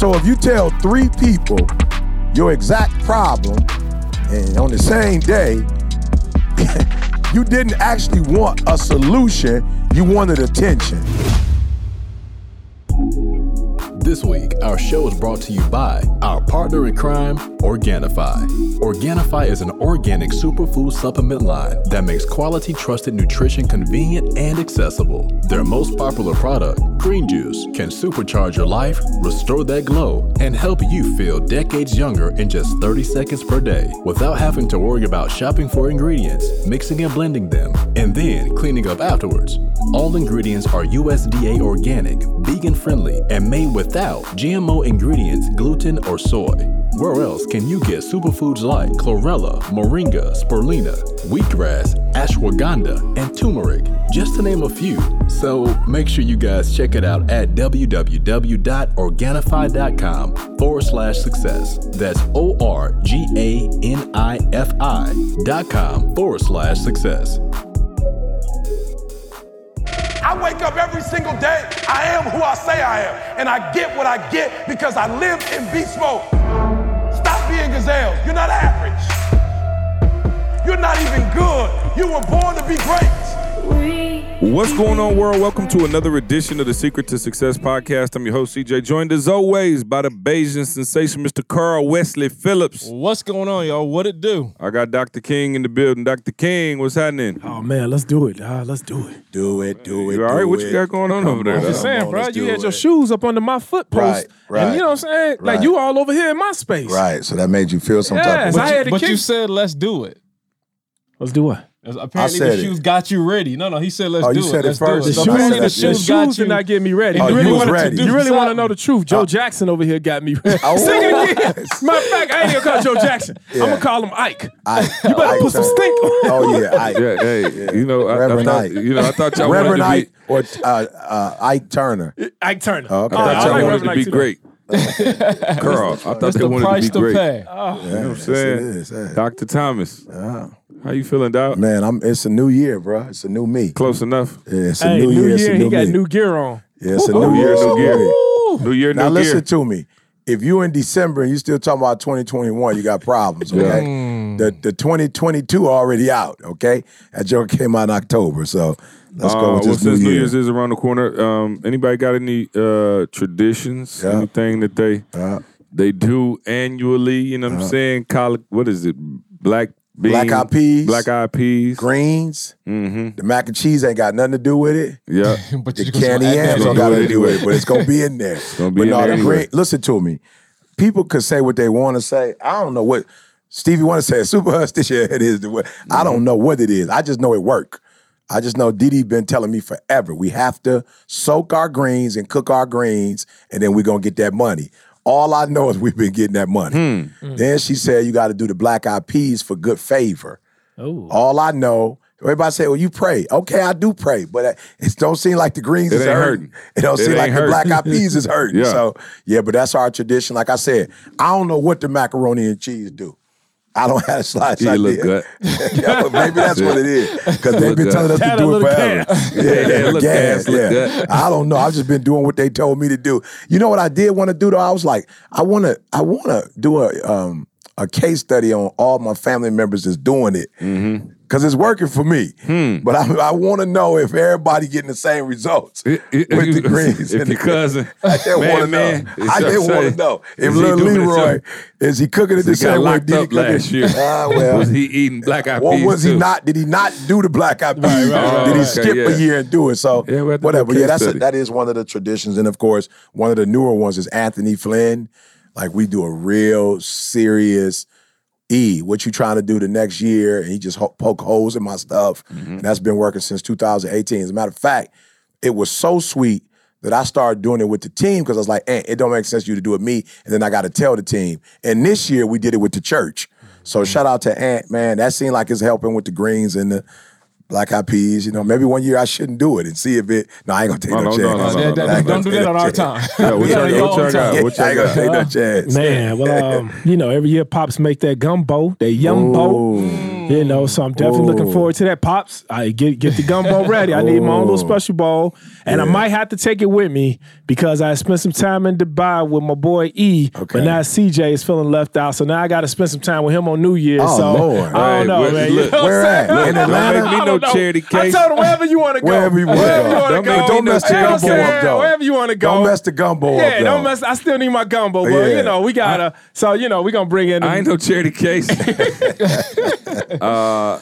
So if you tell three people your exact problem, and on the same day, you didn't actually want a solution, you wanted attention. This week, our show is brought to you by our partner in crime, Organifi. Organifi is an organic superfood supplement line that makes quality, trusted nutrition convenient and accessible. Their most popular product, Green Juice, can supercharge your life, restore that glow, and help you feel decades younger in just 30 seconds per day without having to worry about shopping for ingredients, mixing and blending them, and then cleaning up afterwards. All ingredients are USDA organic, vegan friendly, and made without GMO ingredients, gluten, or soy. Where else can you get superfoods like chlorella, moringa, spirulina, wheatgrass, ashwagandha, and turmeric, just to name a few? So make sure you guys check it out at www.organifi.com forward slash success. That's O R G A N I F I dot com forward slash success. I wake up every single day. I am who I say I am. And I get what I get because I live in beast mode. Stop being gazelles. You're not average. You're not even good. You were born to be great. What's going on, world? Welcome to another edition of the Secret to Success podcast. I'm your host, CJ, joined as always by the Bayesian sensation, Mr. Carl Wesley Phillips. What's going on, y'all? What it do? I got Dr. King in the building. Dr. King, what's happening? Oh man, let's do it. Uh, let's do it. Do it, do it. You all right? do What you got going on over there? I'm just saying, on, bro. You do had your it. shoes up under my foot post, Right, right, and you know what I'm saying? Like right. you all over here in my space. Right, so that made you feel some type Yes, of I had to But kick. you said let's do it. Let's do what? As- Apparently said the it. shoes got you ready. No, no, he said let's Oh, do you it. said it let's do first. The So I shoes, apparently the it. shoes got shoes you. did not get me ready. Oh, you you really was wanted ready. To, you really want to know the truth? Joe Jackson over here got me ready. Oh, Sing it again. Matter of fact, I ain't gonna call Joe Jackson. Yeah. I'm gonna call him Ike. I, You better put some stink on. Oh yeah, I, Yeah, hey, you know, I, I Reverend thought, Ike. you know, I thought y'all Reverend wanted Ike or uh, uh, Ike Turner. Ike Turner. Oh, okay. be, I thought y'all wanted to be great. Carl, I thought That's they the wanted price to be great. pay. You know what I'm saying? yeah. Dr. Thomas, how you feeling, Doc? Man, I'm. It's a new year, bro. It's a new me. Close enough. Yeah, it's a Hey, new, new year. It's a new he got me. new gear on. Yeah, it's a new year. New new gear. me. New year, new Now listen to me. If you in December and you still talking about 2021, you got problems. Okay, the the 2022 already out. Okay, that joke came out in October. So let's go Uh, with well, this new since New. Year's is around the corner, um, anybody got any uh, traditions? Yeah. Anything that they Yeah. they do annually? You know what I'm saying? Collard, what is it? Black beans, Black eyed peas. black eyed peas. Greens, Mm-hmm. the mac and cheese ain't got nothing to do with it. Yeah. But The you just candy gonna yams don't got it to do with it, but it's gonna be in there. gonna be but in no, there the anyway. green. Listen to me. People could say what they want to say. I don't know what Stevie want to say. Super Hush this year it is. The way. I Mm-hmm. don't know what it is. I just know it work. I just know Didi been telling me forever. We have to soak our greens and cook our greens, and then we're gonna get that money. All I know is we've been getting that money. Hmm. Then she said you got to do the black eyed peas for good favor. Oh. All I know, everybody say, "Well, you pray." Okay, I do pray, but uh, it don't seem like the greens It is hurting. hurting. It don't It seem ain't like the black eyed peas is hurting. Yeah. So yeah, but that's our tradition. Like I said, I don't know what the macaroni and cheese do. I don't have a slice You idea. look good. yeah, but maybe that's what it is because they've been good. telling us to do it little forever. gas. Yeah, Yeah, look gas, gas, look yeah. good. I don't know. I've just been doing what they told me to do. You know what I did want to do though? I was like, I want to, I want to do a um a case study on all my family members that's doing it. Mm-hmm. Cause it's working for me, Hmm. but I, I want to know if everybody getting the same results It- it- with the greens. if and your the- cousin, I man, want to know. I just want to know if little Leroy is he cooking it the He same way? Did he cook it? last year. Ah, well, was he eating black eyed or peas? was he too? not? Did he not do the black eyed peas? right, Did he right. skip Okay, a yeah. year and do it? So Yeah, we have to do a whatever. Yeah, that's a, that is one of the traditions, and of course, one of the newer ones is Anthony Flynn. Like we do a real serious. E, what you trying to do the next year? And he just ho- poke holes in my stuff, Mm-hmm. and that's been working since 2018. As a matter of fact, it was so sweet that I started doing it with the team because I was like, eh, it don't make sense you to do it me, and then I got to tell the team. And this year we did it with the church. So shout out to Ant, man. That seemed like it's helping with the greens and the black eyed peas. You know, maybe one year I shouldn't do it and see if it. No, I ain't gonna take No, no, no, chance. no, no, no, that- that- I don't do that on no our time. Yeah, what We y'all gotta got? go What y'all on got? time. What I y'all ain't gonna take no chance. Man, well, um, you know, every year pops make that gumbo, that yumbo. You know, so I'm definitely looking oh. forward to that. Pops, I get get the gumbo ready. I need my own little oh. special bowl, and I might have to take it with me because I spent some time in Dubai with my boy E. Okay. But now CJ is feeling left out, so now I got to spend some time with him on New Year's. Oh, so Lord. I don't know, where- man. You look, know where at? saying? In. Atlanta? Don't make me no charity I told him wherever you want to go. Wherever you wanna go. you want Don't mess the You know what I'm gumbo up, though. Wherever you want to go. Don't mess the gumbo Yeah, up. though. don't mess. I still need my gumbo, but Yeah. you know we gotta. So you know we gonna bring in. I ain't no charity case. Uh,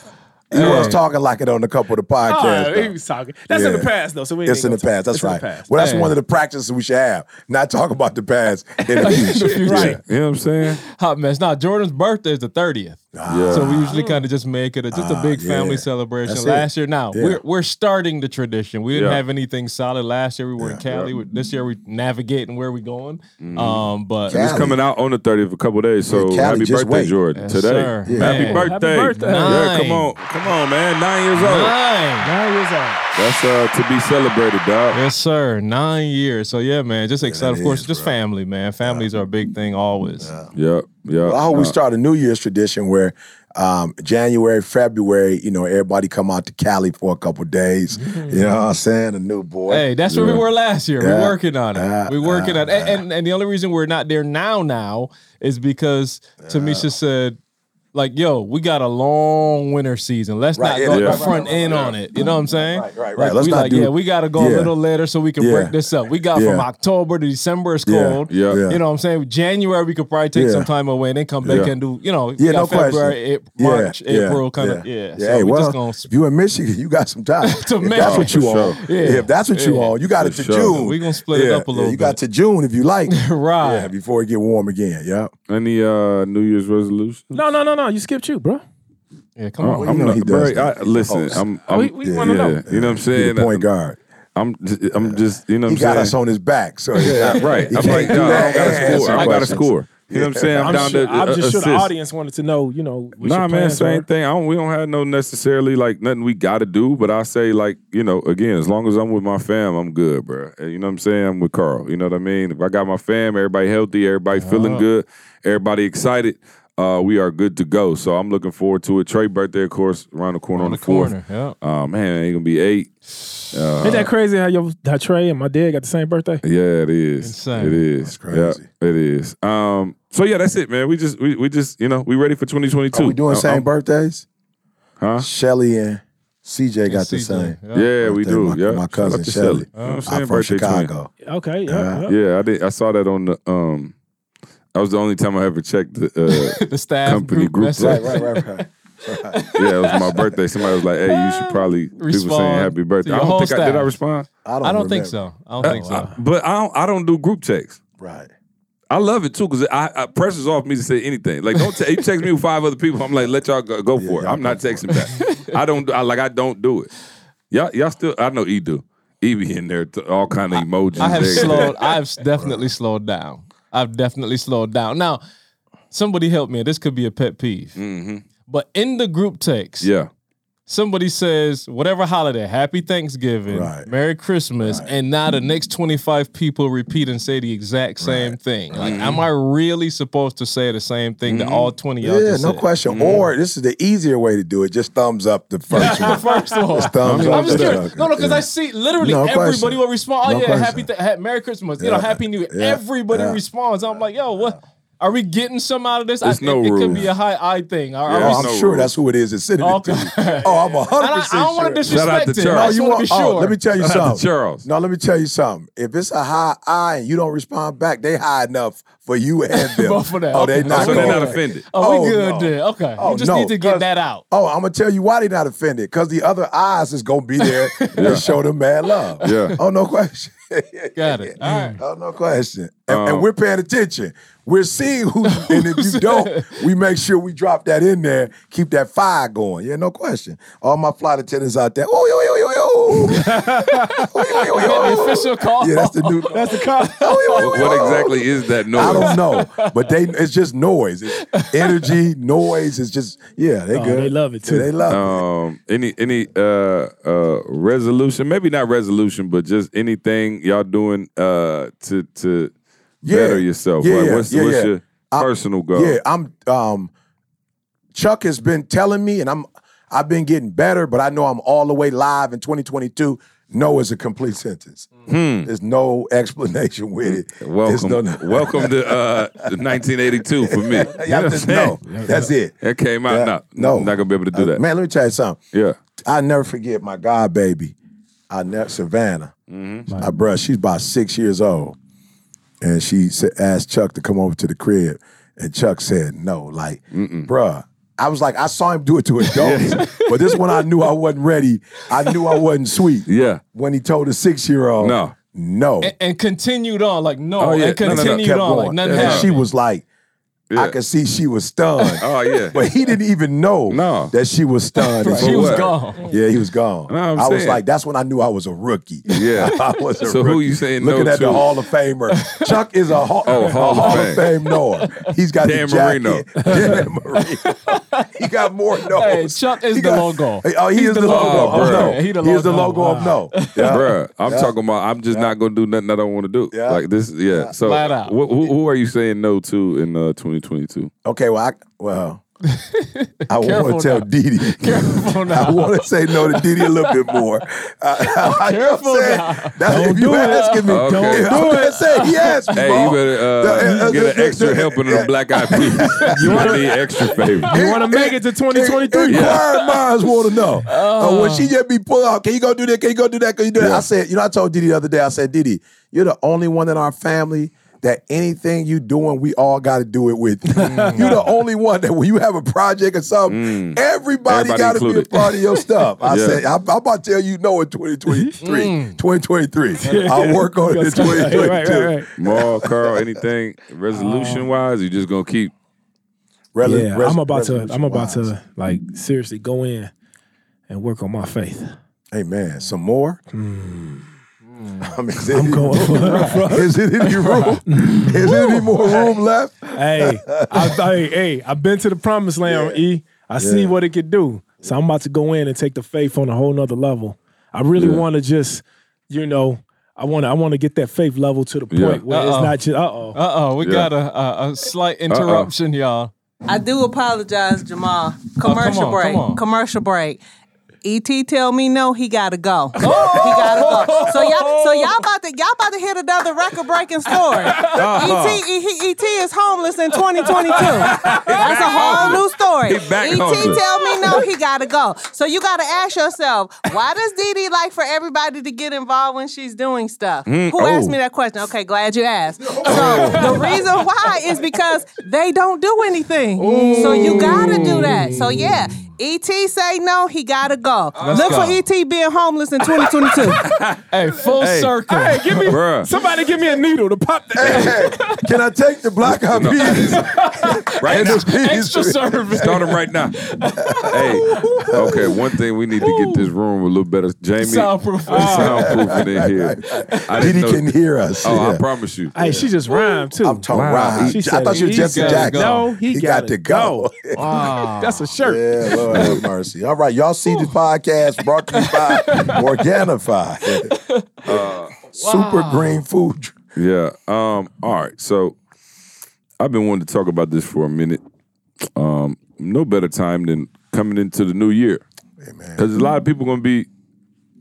he was um, talking like it on a couple of the podcasts. Oh, he was talking. That's yeah. in the past, though. So we it's in the past. That's right. Past. Well, that's Damn. one of the practices we should have. Not talk about the past in the future. Right. You know what I'm saying? Hot mess. Now, Jordan's birthday is the 30th. So we usually kind of just make it a, just a ah, big family celebration. That's last it. year, now yeah. we're we're starting the tradition. We didn't yeah. have anything solid last year. We were in Cali. We, this year, we're navigating where we're going. Mm. Um, but Cali. it's coming out on the 30th, a couple days. So happy birthday. Jordan! Yes, today, happy birthday! Happy birthday. Yeah, come on, come on, man! Nine years old. Nine, nine years old. That's uh, to be celebrated, dog. Yes, sir. Nine years. So yeah, man, just excited. Of course, is, just bro. family, man. Families are a big thing always. Yep. Yep. Well, I hope we Uh, start a New Year's tradition where um, January, February, you know, everybody come out to Cali for a couple days. You know what I'm saying? A new boy. Hey, that's where we were last year. Yeah. We're working on it. Yeah. We're working on it. And, and and the only reason we're not there now now is because Tamisha said, like, yo, we got a long winter season. Let's Right, not yeah, go right, the right, front right, end right, on it. You know what I'm saying? Right, right, right. Like, Let's we not like, do- yeah, we got to go yeah. a little later so we can Yeah. break this up. We got Yeah. from October to December is cold. Yeah. Yeah. You know what I'm saying? January we could probably take Yeah. some time away and then come back Yeah. and do, you know, Yeah, no question. February, Ap- Yeah, March, yeah, April kind of, yeah. Yeah, So hey, we well, just gonna if you in Michigan, you got some time. To if that's what you For on. sure. Yeah. If that's what you Yeah. on, you got it to. June. We're gonna split it up a yeah, little You got to June if you like. Right. Yeah, before it get warm again. Yeah. Any uh New Year's resolution? No, no, no, no. You skipped you, bro. Yeah, come Oh, on. you I'm know not, bro, I, listen, I'm, I'm we, we yeah, want to know. You know what I'm saying? the point guard. I'm just, I'm just, you know what He I'm got saying? us on his back. So Yeah, right. He I'm can't like, do no, I gotta score. I gotta score. You know what I'm saying? I'm, I'm, down sure, to I'm uh, just sure the audience wanted to know, you know, what Nah, your man, same were. thing. I don't, we don't have no necessarily like nothing we got to do, but I say like you know, again, as long as I'm with my fam, I'm good, bro. And You know what I'm saying? I'm with Carl. You know what I mean? If I got my fam, everybody healthy, everybody feeling good, everybody excited. Uh, we are good to go. So I'm looking forward to it. Trey birthday, of course, around the corner on, On the, the fourth. corner, yeah. Uh, man, ain't gonna be eight. Ain't that crazy how your how Trey and my dad got the same birthday? Yeah, it is. Insane. It is. That's crazy. Yeah, it is. Um. So yeah, that's it, man. We just we, we just you know we ready for 2022. Are we doing Uh, same I'm- birthdays? Huh? Shelly and CJ got the same. yeah. Yeah, we do. My, yeah, my cousin out to Shelly. You I'm I'm from Birthday twin. Chicago. Okay, yeah. yeah. Yeah, I did. I saw that on the um. That was the only time I ever checked the uh, the staff company group, group message. Right, right, right, right. yeah, it was my birthday. Somebody was like, "Hey, you should probably people saying happy birthday." I don't whole think I did. I respond, I don't, I don't think so. I don't think so. I- but I don't. I don't do group text. Right. I love it too because I, I pressure's off me to say anything. Like, don't te- you text me with five other people. I'm like, let y'all go, go for it. y'all I'm not texting back. I don't. I like. I don't do it. Y'all, y'all still. I know E do. E be in there, to all kind of emojis. I have everything. slowed. I've definitely slowed down. I've definitely slowed down. Now, somebody help me. This could be a pet peeve. But in the group text, Mm-hmm. Yeah. Somebody says whatever holiday, Happy Thanksgiving, Right. Merry Christmas, and now the next twenty five people repeat and say the exact same thing. Like, Mm-hmm. am I really supposed to say the same thing to all twenty of y'all Yeah, just no said? question. Or this is the easier way to do it. Just thumbs up the first one. First one. all, thumbs I'm up just curious. No, no, because Yeah. I see literally No everybody question. will respond. Oh No yeah, question. happy, th- ha- Merry Christmas. You know, Happy New Year. Yeah. Everybody Yeah. responds. I'm like, yo, what? Are we getting some out of this? There's I, no it, it could be a high I thing. Are, are Yeah, we- Oh, I'm no sure rules. that's who it is that's sending Okay. it to you. Oh, I'm 100% And I, I don't want to sure. Shout out disrespect to it. Charles. I No, just you want to be oh, sure. oh, let me tell you Shout out to something. Charles. No, let me tell you something. If it's a high eye and you don't respond back, they high enough for you and them. Both of them. Oh, they Okay. not so they're not offended. Oh, we Oh, good no. then. Okay. Oh, you just no, need to get 'cause- that out. Oh, I'm gonna tell you why they're not offended. Cause the other eyes is gonna be there to show them mad love. Yeah. Oh, no question. Got it. All right. Oh, no question. And, Um, and we're paying attention. We're seeing who, and if you don't, we make sure we drop that in there, keep that fire going. Yeah, no question. All my flight attendants out there. Oh, yo, yo, yo, yo. The official call. Yeah, that's the new. That's the call. Yo, yo, What, exactly is that noise? I don't know, but they it's just noise, it's energy, noise. It's just yeah, they Oh, good. they love it, Yeah, too. they love it. Um, any any uh uh resolution? Maybe not resolution, but just anything y'all doing uh to to Yeah. better yourself. Yeah, like yeah, what's yeah, what's yeah. your I- personal goal? Yeah, I'm um Chuck has been telling me, and I'm I've been getting better, but I know I'm all the way live in 2022. No is a complete sentence. There's no explanation with it. Welcome, no- welcome to uh, 1982 for me. Yeah, just know. That's it. That came out. Yeah. No, No. Not gonna be able to do Uh, that. Man, let me tell you something. Yeah. I never forget my god baby. I never Savannah. Mm-hmm. My bruh, she's about six years old, and she sa- asked Chuck to come over to the crib, and Chuck said no. Like, bruh, I was like, I saw him do it to adults, but this one I knew I wasn't ready. I knew I wasn't sweet. Yeah. When he told a six year old, No. no, and, and continued on like no, Oh, yeah. and No, no, no. continued kept on like nothing and happened. she was like. I could see she was stunned. Oh yeah. But he didn't even know No. that she was stunned. and she was gone. Yeah, he was gone. No, I'm I was like, that's when I knew I was a rookie. Yeah. I was a rookie. So rookie. who you saying no Looking at the? Hall of Famer. Chuck is a Hall, Oh, Hall of Hall of Fame. Fame Noah. He's got Dan the jacket. Marino. Dan Marino. he got more nose. Hey, Chuck is He the got- logo. Oh, he He's is the the, logo, logo. bro. of no. Yeah, he the He is the logo. logo of no. Yeah. Bruh, I'm talking about. I'm just not gonna do nothing that I don't want to do. Yeah. Like this. Yeah. So, Flat out. wh- who, who are you saying no to in uh, 2022? Okay, well, I, well, I want to tell now. Didi. Careful I want to say no to Didi a little bit more. Uh, I, Careful I'm saying, now. That's Don't if you do it. asking me. Okay. Don't If I'm do gonna it. say he asked. Hey, Mo. you better uh, The- uh, get the- an extra the- helping of yeah. them black eyed peas. you want to need extra favor. You want to make it to 2023? Inquiring minds want to know. Uh, when she just be pulled out, can you go do that? Can you go do that? Can you do that? I said, you know, I told Didi the other day, I said, Didi, you're the only one in our family that anything you doing, we all got to do it with. you. you're the only one that when you have a project or something, mm. everybody, Everybody got to be a part of your stuff. I Yeah. said, I'm, I'm about to tell you no in 2023. Mm. 2023. I'll work on it in Right, 2022. right, right, right. Maul, Carl, anything resolution um, wise, you just gonna keep. Rel- Yeah, res- I'm about to. I'm about resolution-wise. to like seriously go in and work on my faith. Hey man, some more. Mm. I mean, is, it I'm any going for it, bro. is it any room? is there any more room left? hey, I, hey, hey, I've been to the promised land, E. I see what it could do. So I'm about to go in and take the faith on a whole nother level. I really want to just, you know, I want to I want to get that faith level to the point Yeah. where Uh-oh. it's not just uh oh. Uh oh, we Yeah. got a, a, a slight interruption, y'all. I do apologize, Jamal. Commercial on, break. come on. Commercial break. ET tell me no, he gotta go. he gotta go. So y'all, so y'all about to y'all about to hit another record breaking story. ET, E- ET is homeless in 2022. That's a whole new story. ET homeless. tell me no, he gotta go. So you gotta ask yourself, why does Dee Dee like for everybody to get involved when she's doing stuff? Who asked oh. me that question? Okay, glad you asked. So the reason why is because they don't do anything. So you gotta do that. So yeah. ET say no, he gotta go. Look go. for ET being homeless in 2022. Hey, full circle. Hey, give me Bruh. somebody give me a needle to pop that. Hey, can I take the black eyed peas? Right And now. those peas- Extra service. Start them right now. hey, okay. One thing we need to get this room a little better. Jamie, Soundproof. soundproofing in here. I Didi didn't know. can hear us. Oh, yeah. I promise you. Hey, she just rhymed too. I'm talking Wow. right. She I thought you were he Jesse gotta Jackson. go. He got gotta to go. Wow. That's a shirt. Yeah, Lord have mercy. All right, y'all see this podcast brought to you by Organifi. Uh, Super green food. Yeah. Um. All right. So I've been wanting to talk about this for a minute. Um. No better time than coming into the new year because a lot of people going to be,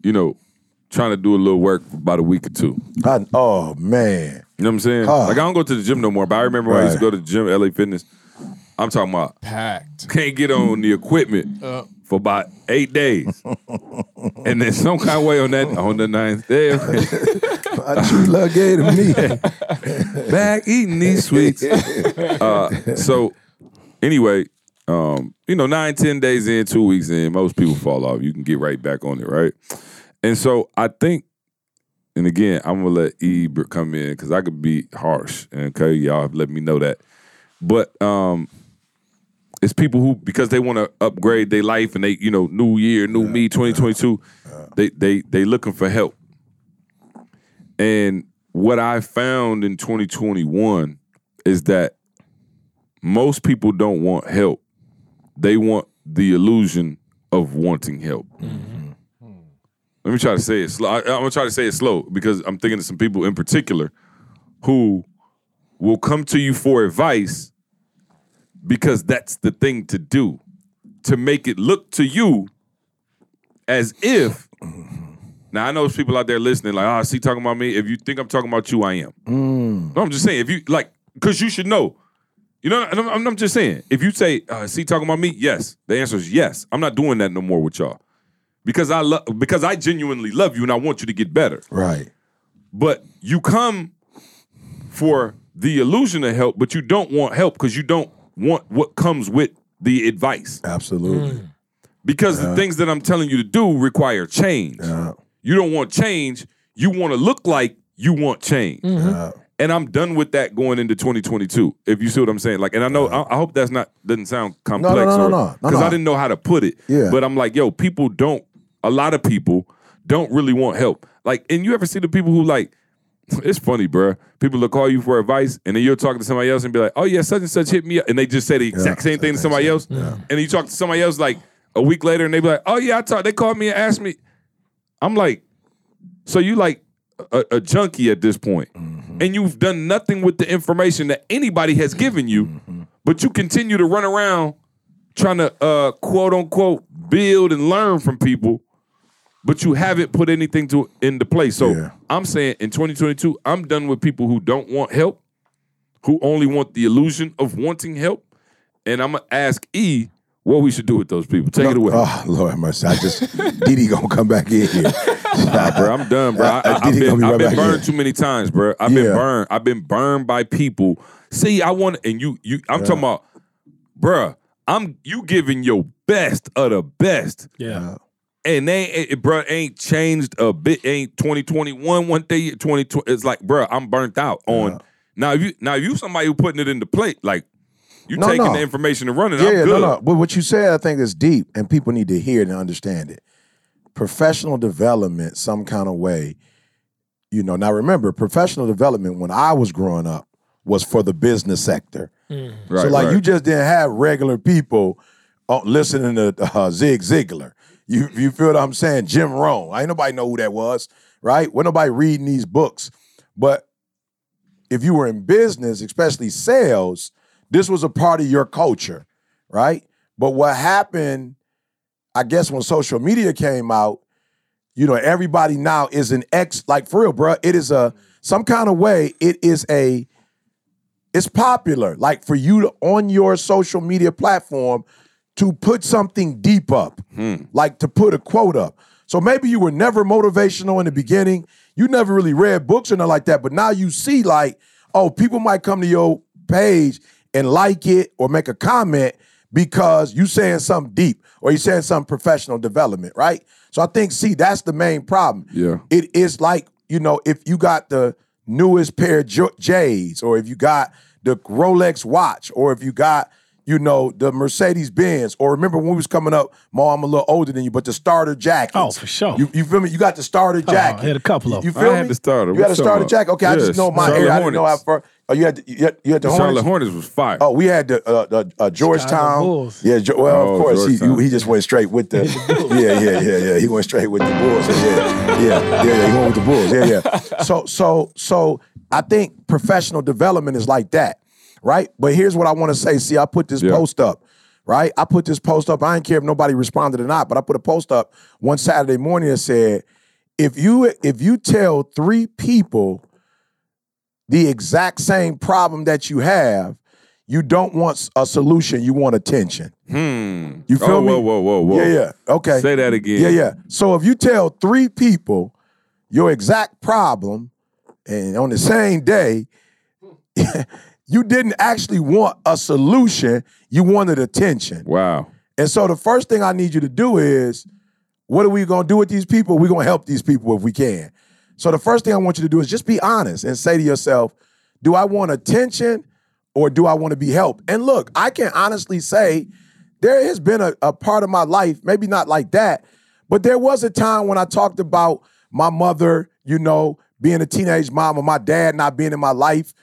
you know, trying to do a little work for about a week or two. I- oh man, You know what I'm saying? Huh. Like I don't go to the gym no more, but I remember when I used to go to the gym, LA Fitness. I'm talking about Packed. can't get on the equipment for about eight days, and then some kind of way on that on the ninth day, I true love gave to me. back eating these sweets. Uh, so anyway, um, you know, nine, ten days in, two weeks in, most people fall off. You can get right back on it, right? And so I think, and again, I'm gonna let E come in because I could be harsh. And okay, y'all have let me know that. But um, it's people who because they want to upgrade their life and they, you know, new year, new me, 2022. They they they looking for help. And what I found in 2021 is that most people don't want help. They want the illusion of wanting help. Mm-hmm. Let me try to say it slow. I, I'm gonna try to say it slow because I'm thinking of some people in particular who will come to you for advice because that's the thing to do. to make it look to you as if. Now I know there's people out there listening, like, oh, see, talking about me. If you think I'm talking about you, I am. No, I'm just saying, if you like, because you should know. You know, I'm, I'm- I'm just saying, if you say, uh, see, talking about me, yes, the answer is yes. I'm not doing that no more with y'all because I love because I genuinely love you and I want you to get better. Right. But you come for the illusion of help, but you don't want help because you don't want what comes with the advice. Absolutely. Mm. Because the things that I'm telling you to do require change. Yeah. You don't want change. You want to look like you want change. Mm-hmm. Yeah. And I'm done with that going into 2022. If you see what I'm saying, like, and I know I, I hope that's not doesn't sound complex, no, no, or no, no, because no. I didn't know how to put it. Yeah. But I'm like, yo, people don't. A lot of people don't really want help. Like, and you ever see the people who like? It's funny, bruh. People will call you for advice, and then you're talking to somebody else and be like, "Oh yeah, such and such hit me up," and they just say the exact same thing to somebody else. And then you talk to somebody else like a week later, and they be like, "Oh yeah, I talked. They called me and asked me." I'm like, so you like a, a junkie at this point, and you've done nothing with the information that anybody has given you, but you continue to run around trying to uh, quote unquote build and learn from people, but you haven't put anything to into place. So Yeah. I'm saying in 2022, I'm done with people who don't want help, who only want the illusion of wanting help, and I'm gonna ask E what we should do with those people. Take it away. Oh Lord have mercy! I just Didi gonna come back in here. Nah, bro, I'm done, bro. I, Uh, I, have been, I've right been burned in. too many times, bro. I've been burned. I've been burned by people. See, I want, and you, you. I'm talking about, bruh. I'm you giving your best of the best, Yeah. And they, it, it, bruh, ain't changed a bit. Ain't 2021 one day, 2020. It's like, bruh, I'm burnt out on. Now, if you now if you somebody who putting it in the plate, like you No, taking no. the information and running. Yeah, I'm good. no, no. But what you said, I think, is deep, and people need to hear it and understand it. Professional development, some kind of way. You know, now remember, professional development when I was growing up was for the business sector. Right, so, like, right. you just didn't have regular people uh, listening to uh, Zig Ziglar. You, you feel what I'm saying? Jim Rohn. Ain't nobody know who that was, right? When nobody reading these books. But if you were in business, especially sales, this was a part of your culture, right? But what happened, I guess, when social media came out, you know, everybody now is an ex, like for real, bro. It is a mm-hmm. some kind of way. It is a, it's popular, like for you to on your social media platform to put something deep up, hmm. like to put a quote up. So maybe you were never motivational in the beginning. You never really read books or nothing like that, but now you see like, oh, people might come to your page and like it or make a comment because you saying something deep or you saying some professional development, right? So I think, see, that's the main problem. Yeah. It is like, you know, if you got the newest pair of J- J's or if you got the Rolex watch or if you got, you know, the Mercedes Benz or remember when we was coming up, Ma, I'm a little older than you, but the starter jackets. Oh, for sure. You, you feel me? You got the starter jacket. I had a couple of You them. feel I me? had the starter. You had a starter up? jacket. Okay, I just know my Charlotte era. I didn't know how far. Oh, you had the, you had, you had the Charlotte Hornets. Hornets was fire. Oh, we had the uh, the uh, Georgetown. Bulls. Yeah, Jo- well, Oh, of course he, Georgetown. he just went straight with the. yeah, yeah, yeah, yeah. He went straight with the Bulls. Yeah, yeah, yeah, yeah. He went with the Bulls. Yeah, yeah. So, so, so I think professional development is like that, right? But here's what I want to say. See, I put this Yeah. post up. Right, I put this post up. I didn't care if nobody responded or not, but I put a post up one Saturday morning that said, "If you if you tell three people the exact same problem that you have, you don't want a solution, you want attention. Hmm. You feel oh, me? Whoa, whoa, whoa, whoa. Yeah, yeah. Okay. Say that again. Yeah, yeah. So if you tell three people your exact problem and on the same day, you didn't actually want a solution, you wanted attention. Wow. And so the first thing I need you to do is, what are we gonna do with these people? We're gonna help these people if we can. So the first thing I want you to do is just be honest and say to yourself, do I want attention or do I want to be helped? And look, I can honestly say there has been a, a part of my life, maybe not like that, but there was a time when I talked about my mother, you know, being a teenage mom or my dad not being in my life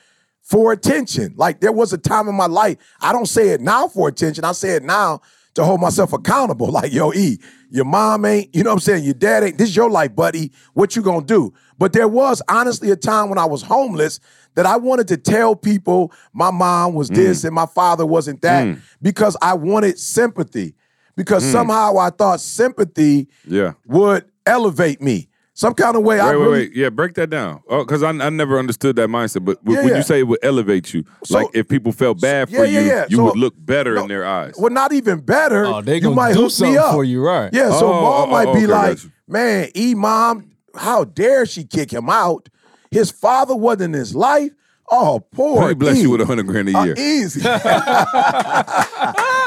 for attention. Like there was a time in my life. I don't say it now for attention. I say it now to hold myself accountable. Like, yo, E, your mom ain't, you know what I'm saying? Your dad ain't, this is your life, buddy. What you gonna do? But there was honestly a time when I was homeless that I wanted to tell people my mom was mm. this and my father wasn't that mm. because I wanted sympathy. because mm. somehow I thought sympathy Yeah. would elevate me. Some kind of way I Wait, wait, really wait. Yeah, break that down. Oh, because I, I never understood that mindset. But w- Yeah, when yeah. you say it would elevate you, So- like if people felt bad yeah, for yeah, you, yeah. you So- would look better No, in their eyes. Well, not even better. Oh, they you gonna might do hook me something up for you, right? Yeah, so Oh, mom oh, might oh, be okay, like, "Man, E mom, how dare she kick him out? His father wasn't in his life. Oh, poor. Let me bless E. you with a hundred grand a Uh, year. easy.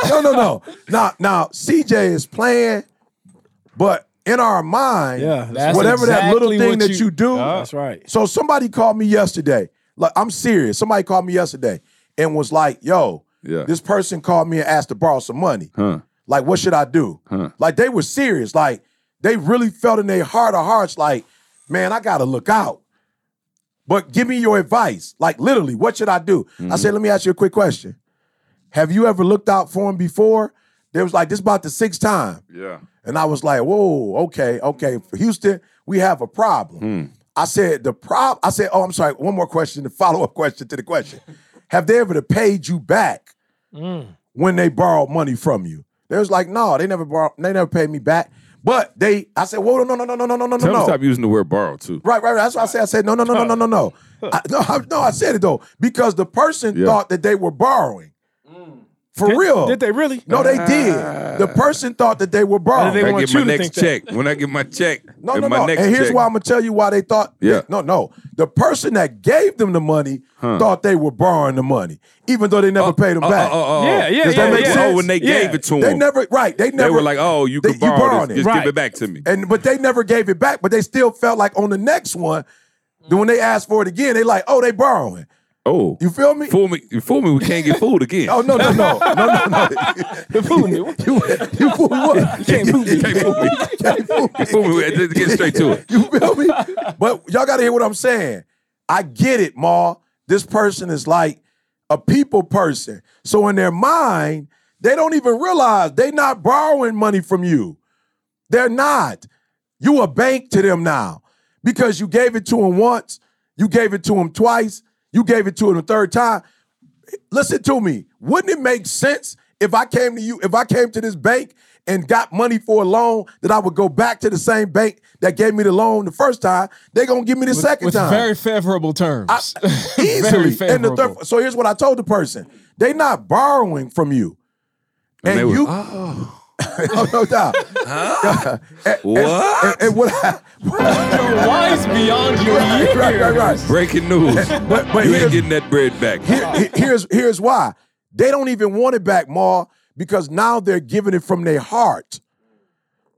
no, no, no. Now, now, CJ is playing, but in our mind, Yeah, That's whatever that little exactly thing what that you, you- do, That's right. so somebody called me yesterday. Like I'm serious. Somebody called me yesterday and was like, "Yo, Yeah. this person called me and asked to borrow some money. Huh. Like, what should I do? Huh. Like they were serious. Like they really felt in their heart of hearts, like, man, I gotta look out. But give me your advice. Like literally, what should I do? I mm-hmm. said, let me ask you a quick question. Have you ever looked out for him before? They was like, this about the sixth time. Yeah. And I was like, whoa, okay, okay. For Houston, we have a problem. I said, the problem, I said, oh, I'm sorry, one more question, the follow-up question to the question. have they ever paid you back when they borrowed money from you? They was like, no, they never borrowed, they never paid me back. But they, I said, whoa, no, no, no, no, no, no, no, Tell them no. to stop using the word borrow too. Right, right, right. That's what I said. I said, no, no, no, no, no, no, no. I, no, I, no, I said it though because the person Yeah. thought that they were borrowing. For Did- real. Did they really? No, they ah. did. The person thought that they were borrowing. They When I want get you my next think that. check, when I get my check, No, no, my no. next And here's check, why I'm gonna tell you why they thought. Yeah. No, no. The person that gave them the money thought they were borrowing the money, even though they never oh, paid them Oh, back. oh, oh, oh. Yeah, yeah, Does yeah. that make yeah. sense? Oh, when they Yeah. gave it to them, They never, right? They never. they were like, "Oh, you they- can borrow borrowed this. it. Just give it back to me." And but they never gave it back. But they still felt like on the next one, then when they asked for it again, they like, oh, they borrowing. Oh, You feel me? fool me, you fool me. We can't get fooled again. Oh no, no, no, no, no, no. You fooled me. you, you fool me what? you can't fool me. You can't fool me. Can't fool me. Fool me. Get straight to it. You feel me? But y'all gotta hear what I'm saying. I get it, Ma. This person is like a people person. So in their mind, they don't even realize they're not borrowing money from you. They're not. You a bank to them now because you gave it to them once, you gave it to them twice, you gave it to them a third time. Listen to me. Wouldn't it make sense if I came to you, if I came to this bank and got money for a loan, that I would go back to the same bank that gave me the loan the first time? They're gonna give me the second with time. very favorable terms. Easily. very And the favorable. third, so here's what I told the person: They're not borrowing from you, and, they were, you. oh, oh, no doubt. And- and- What? And, and what? I, You're wise beyond your years. right, right, right. breaking eh, news. But but you here's, ain't getting that bread back. here- here- here's here's why they don't even want it back, Ma, because now they're giving it from their heart.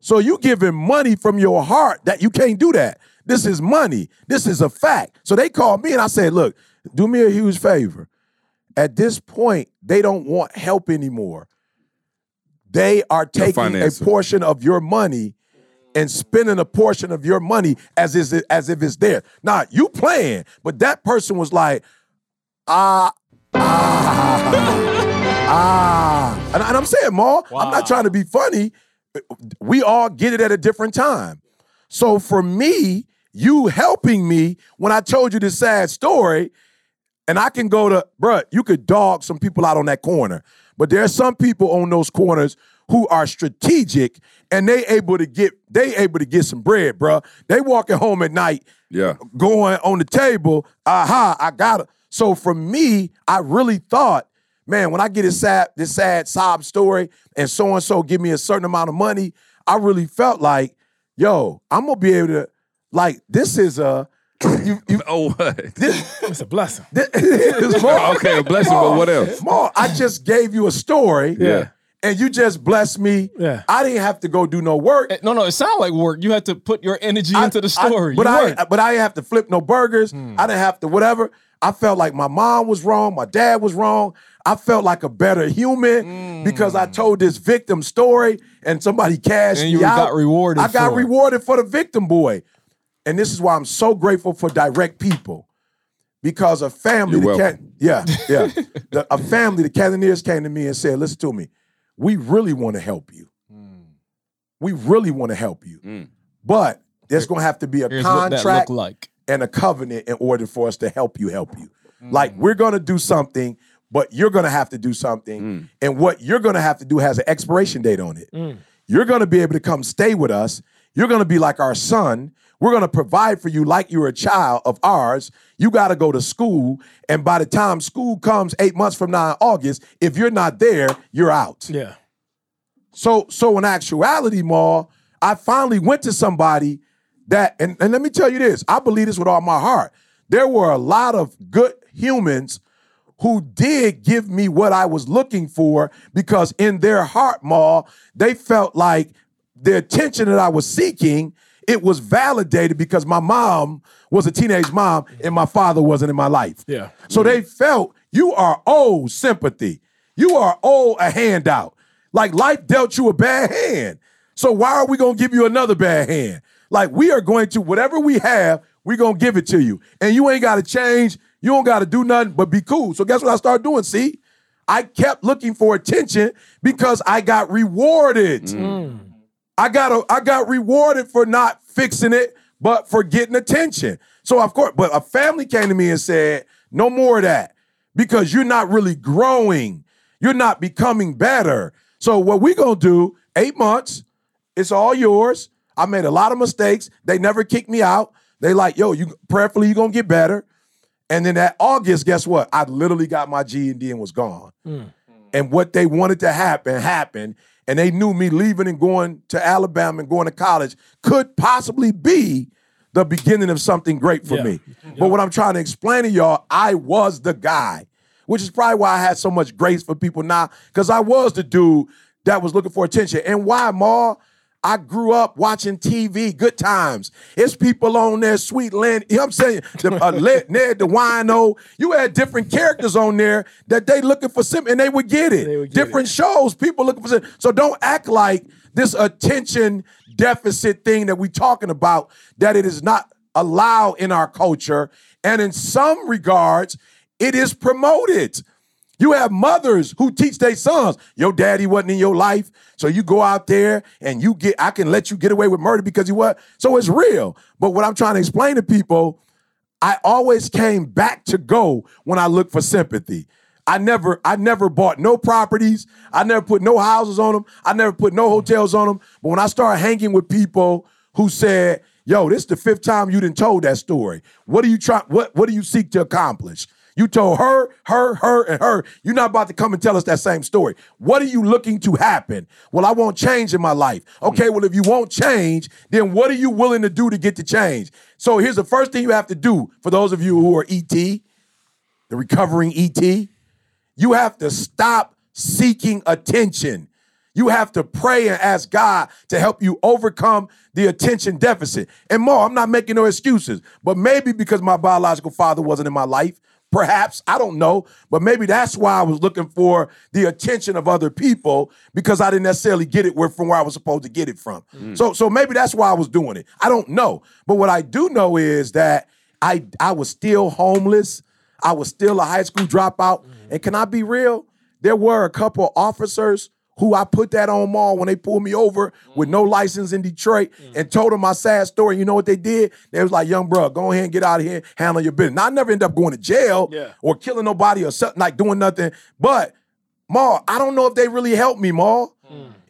So you giving money from your heart that you can't do that. This is money. This is a fact. So they called me and I said, look, do me a huge favor. At this point, they don't want help anymore. They are taking a portion of your money and spending a portion of your money as is as if it's there. Now you playing, but that person was like, ah, ah, ah. And, and I'm saying, Ma, I'm not trying to be funny. We all get it at a different time. So for me, you helping me when I told you this sad story, and I can go to, bruh, you could dog some people out on that corner. But there are some people on those corners who are strategic and they able to get they able to get some bread, bruh. They walking home at night Yeah. going on the table, aha, I got it. So for me, I really thought, man, when I get this sad, this sad sob story, and so and so give me a certain amount of money, I really felt like, yo, I'm gonna be able to, like, this is a, you, you, Oh, what? this, It's a blessing. this is more. okay, a blessing, but what else? More, I just gave you a story, Yeah. and you just blessed me. Yeah. I didn't have to go do no work. No, no, it sounded like work. You had to put your energy into the I- story. but You I, worked. but I didn't have to flip no burgers. Hmm. I didn't have to whatever. I felt like my mom was wrong, my dad was wrong. I felt like a better human because I told this victim story and somebody cashed. And me you out. got rewarded I got for it. rewarded for the victim boy, and this is why I'm so grateful for direct people. Because a family, You're the welcome. yeah, yeah, The- a family, the Cannoneers came to me and said, "Listen to me, we really want to help you. Hmm. We really want to help you, hmm. but there's going to have to be a Here's what that contract like. and a covenant in order for us to help you help you. Like hmm. we're gonna do something, but you're gonna have to do something. Hmm. And what you're gonna have to do has an expiration date on it. You're gonna be able to come stay with us. You're gonna be like our son. We're gonna provide for you like you're a child of ours. You gotta go to school. And by the time school comes eight months from now in August, if you're not there, you're out. Yeah. So, so in actuality, Maul, I finally went to somebody that, and, and let me tell you this, I believe this with all my heart. There were a lot of good humans who did give me what I was looking for because in their heart, Maul, they felt like the attention that I was seeking, it was validated because my mom was a teenage mom and my father wasn't in my life. Yeah. So they felt you are owed sympathy. You are owed a handout. Like life dealt you a bad hand. So why are we gonna give you another bad hand? Like we are going to, whatever we have, we're gonna give it to you. And you ain't gotta change, you don't gotta do nothing but be cool. So guess what I started doing? See? I kept looking for attention because I got rewarded. Mm. I got a, I got rewarded for not fixing it, but for getting attention. So of course, but a family came to me and said, "No more of that, because you're not really growing. You're not becoming better." So what we gonna do? Eight months. It's all yours. I made a lot of mistakes. They never kicked me out. They like, yo, you prayerfully you gonna get better. And then that August, guess what? I literally got my GED and was gone. Hmm. And what they wanted to happen happened. And they knew me leaving and going to Alabama and going to college could possibly be the beginning of something great for Yeah. me. But what I'm trying to explain to y'all, I was the guy, which is probably why I had so much grace for people now, because I was the dude that was looking for attention. And why, Ma? I grew up watching TV, good times. It's people on there, Sweet Lynn, you know what I'm saying? The, uh, Ned, Ned the Wino. You had different characters on there that they looking for something and they would get it. Would get different shows, people looking for something. So don't act like this attention deficit thing that we talking about, that it is not allowed in our culture. And in some regards, it is promoted. You have mothers who teach their sons, your daddy wasn't in your life, so you go out there and you get, I can let you get away with murder because you what? So it's real. But what I'm trying to explain to people, I always came back to go when I looked for sympathy. I never, I never bought no properties. I never put no houses on them. I never put no hotels on them. But when I started hanging with people who said, "Yo, this is the fifth time you didn't told that story. What do you try? What What do you seek to accomplish?" You told her, her, her, and her. You're not about to come and tell us that same story. What are you looking to happen? Well, I want change in my life. Okay, well, if you won't change, then what are you willing to do to get the change? So here's the first thing you have to do for those of you who are ET, the recovering ET. You have to stop seeking attention. You have to pray and ask God to help you overcome the attention deficit. And more, I'm not making no excuses, but maybe because my biological father wasn't in my life, perhaps, I don't know, but maybe that's why I was looking for the attention of other people because I didn't necessarily get it where, from where I was supposed to get it from. Mm. So, so maybe that's why I was doing it. I don't know. But what I do know is that I, I was still homeless. I was still a high school dropout. Mm. And can I be real? There were a couple officers who I put that on mall when they pulled me over with no mm. license in Detroit mm. and told them my sad story. You know what they did? They was like, young bro, go ahead and get out of here, handle your business. Now, I never end up going to jail Yeah. or killing nobody or something like doing nothing. But Ma, I don't know if they really helped me, Maul.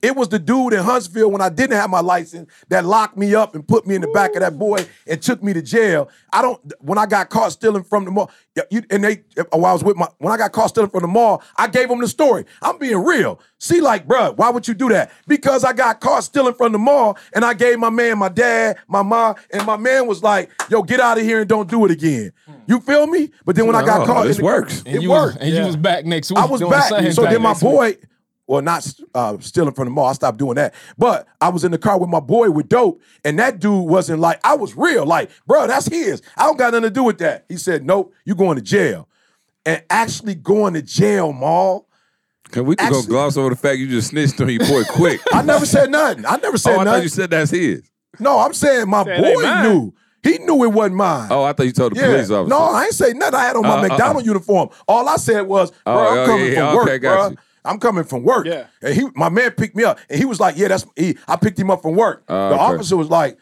It was the dude in Huntsville when I didn't have my license that locked me up and put me in the back of that boy and took me to jail. I don't. When I got caught stealing from the mall, you, and they, uh, while I was with my, when I got caught stealing from the mall, I gave them the story. I'm being real. See, like, bruh, why would you do that? Because I got caught stealing from the mall, and I gave my man, my dad, my mom, and my man was like, "Yo, get out of here and don't do it again." Hmm. You feel me? But then when I got caught, this in the- works. And It you worked. Was, and you was back next week. I was back. So then my boy, week. Boy, well, not uh, stealing from the mall. I stopped doing that. But I was in the car with my boy with dope, and that dude wasn't like I was real. Like, bro, that's his. I don't got nothing to do with that. He said, "Nope, you going to jail." And actually going to jail, mall. Can we just gonna gloss over the fact you just snitched on your boy quick? I never said nothing. I never said oh, I thought nothing. you said that's his. no, I'm saying my Said boy knew. He knew it wasn't mine. Oh, I thought you told the Yeah. police officer. No, I ain't say nothing. I had on my Uh, uh, McDonald uniform. All I said was, bro, Oh, I'm oh, coming yeah, from yeah, work, got bro. you. I'm coming from work. Yeah. And he, my man picked me up, and he was like, yeah, that's he. I picked him up from work. Oh, the okay. officer was like,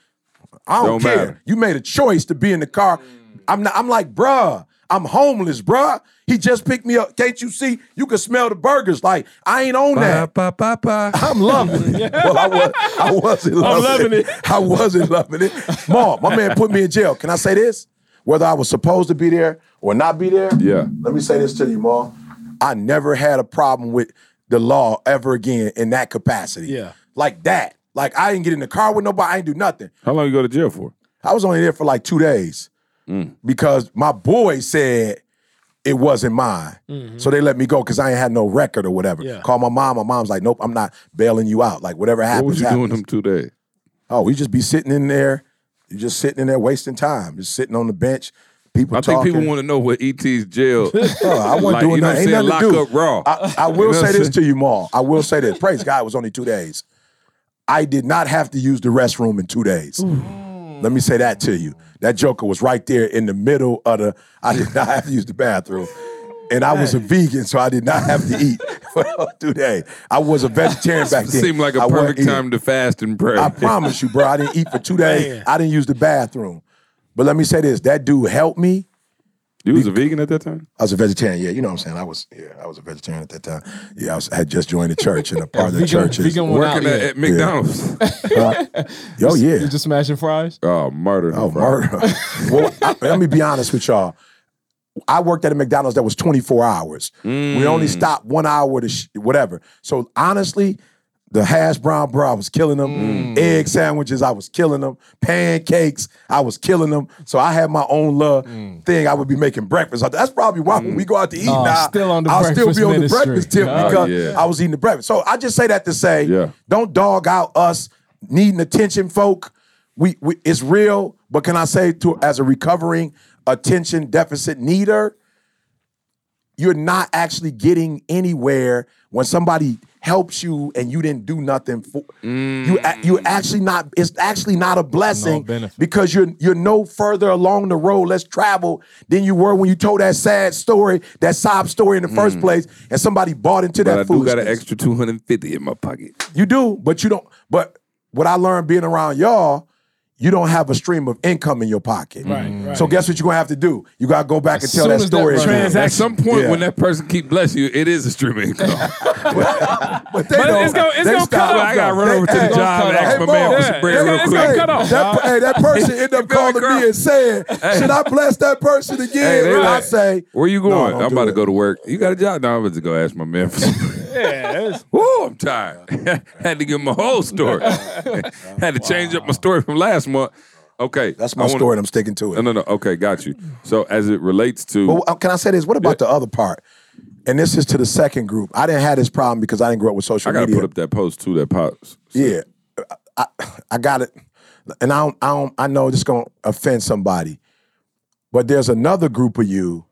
I don't, Don't care. matter. You made a choice to be in the car. Mm. I'm not. I'm like, bruh. I'm homeless, bruh. He just picked me up. Can't you see? You can smell the burgers. Like I ain't on that. Ba, ba, ba, ba. I'm loving it. Well, I was, I wasn't loving, loving it. I wasn't loving it. Mom, my man put me in jail. Can I say this? Whether I was supposed to be there or not be there. Yeah. Let me say this to you, Mom. I never had a problem with the law ever again in that capacity. Yeah. Like that. Like I didn't get in the car with nobody. I didn't do nothing. How long you go to jail for? I was only there for like two days mm. because my boy said it wasn't mine. Mm-hmm. So they let me go because I ain't had no record or whatever. Yeah. Call my mom. My mom's like, nope, I'm not bailing you out. Like whatever happens. What happens, was you happens. doing them two days? Oh, we just be sitting in there. You just sitting in there wasting time. Just sitting on the bench. People I think talking. people want to know what ET's jail. Oh, I wasn't like, doing you know what nothing. I'm Ain't saying? nothing Lock to do. up raw. I, I will You know say this to you, Maul. I will say this. Praise God, it was only two days. I did not have to use the restroom in two days. Let me say that to you. That joker was right there in the middle of the. I did not have to use the bathroom. And I was a vegan, so I did not have to eat for two days. I was a vegetarian back then. Seemed like a I wasn't perfect eating. time to fast and pray. I promise you, bro. I didn't eat for two days. Man. I didn't use the bathroom. But let me say this: that dude helped me. you was a vegan at that time? I was a vegetarian. Yeah, you know what I'm saying. I was. Yeah, I was a vegetarian at that time. Yeah, I, was, I had just joined the church, and a part of the Vegan- church is. vegan one out, Working at, yeah. at McDonald's. Oh yeah. You just smashing fries? oh, murder. Oh, murder. well, I, let me be honest with y'all. I worked at a McDonald's that was 24 hours. We only mm. stopped one hour to sh- whatever. So honestly, the hash brown bro, I was killing them. Mm. Egg sandwiches, I was killing them. Pancakes, I was killing them. So I had my own little mm. thing. I would be making breakfast. That's probably why when we go out to eat mm. Oh, now, still on the I'll still breakfast be on the breakfast tip Oh, because yeah. I was eating the breakfast. So I just say that to say, Yeah. don't dog out us needing attention, folk. We, we it's real, but can I say to as a recovering attention deficit needer, you're not actually getting anywhere when somebody helps you and you didn't do nothing for you. You mm. actually not. It's actually not a blessing benefit. because you're you're no further along the road let's travel than you were when you told that sad story, that sob story in the first mm. place, and somebody bought into But I that do got an extra 250 in my pocket. You do, but you don't. But what I learned being around y'all, you don't have a stream of income in your pocket. Right, mm. right. So guess what you're gonna have to do? You gotta go back and tell soon that as that story. again. At some point, Yeah. when that person keep bless you, it is a stream of income. But, they But don't- it's gonna- it's they gonna stop. cut Well, I got to run They- over to hey, the job and ask hey, my Mo, man for yeah, some bread yeah, real quick. gonna cut off. That, hey, that person end up calling me and saying, "Should I bless that person again?" Hey, they And I like, say, Where you going? don't I'm do about to go to work. You got a job? No, I'm about to go ask my man for some Yeah, it's- Woo, I'm tired. Had to give him a whole story. Had to change up my story from last month. Okay. That's I my wanna- story, and I'm sticking to it. no, no. No. Okay, got you. So as it relates to But uh, can I say this? What about the other part? And this is to the second group. I didn't have this problem because I didn't grow up with social media. I gotta media. put up that post too, that pops. Yeah, I, I got it, and I don't, I don't, I know this gonna offend somebody, but there's another group of you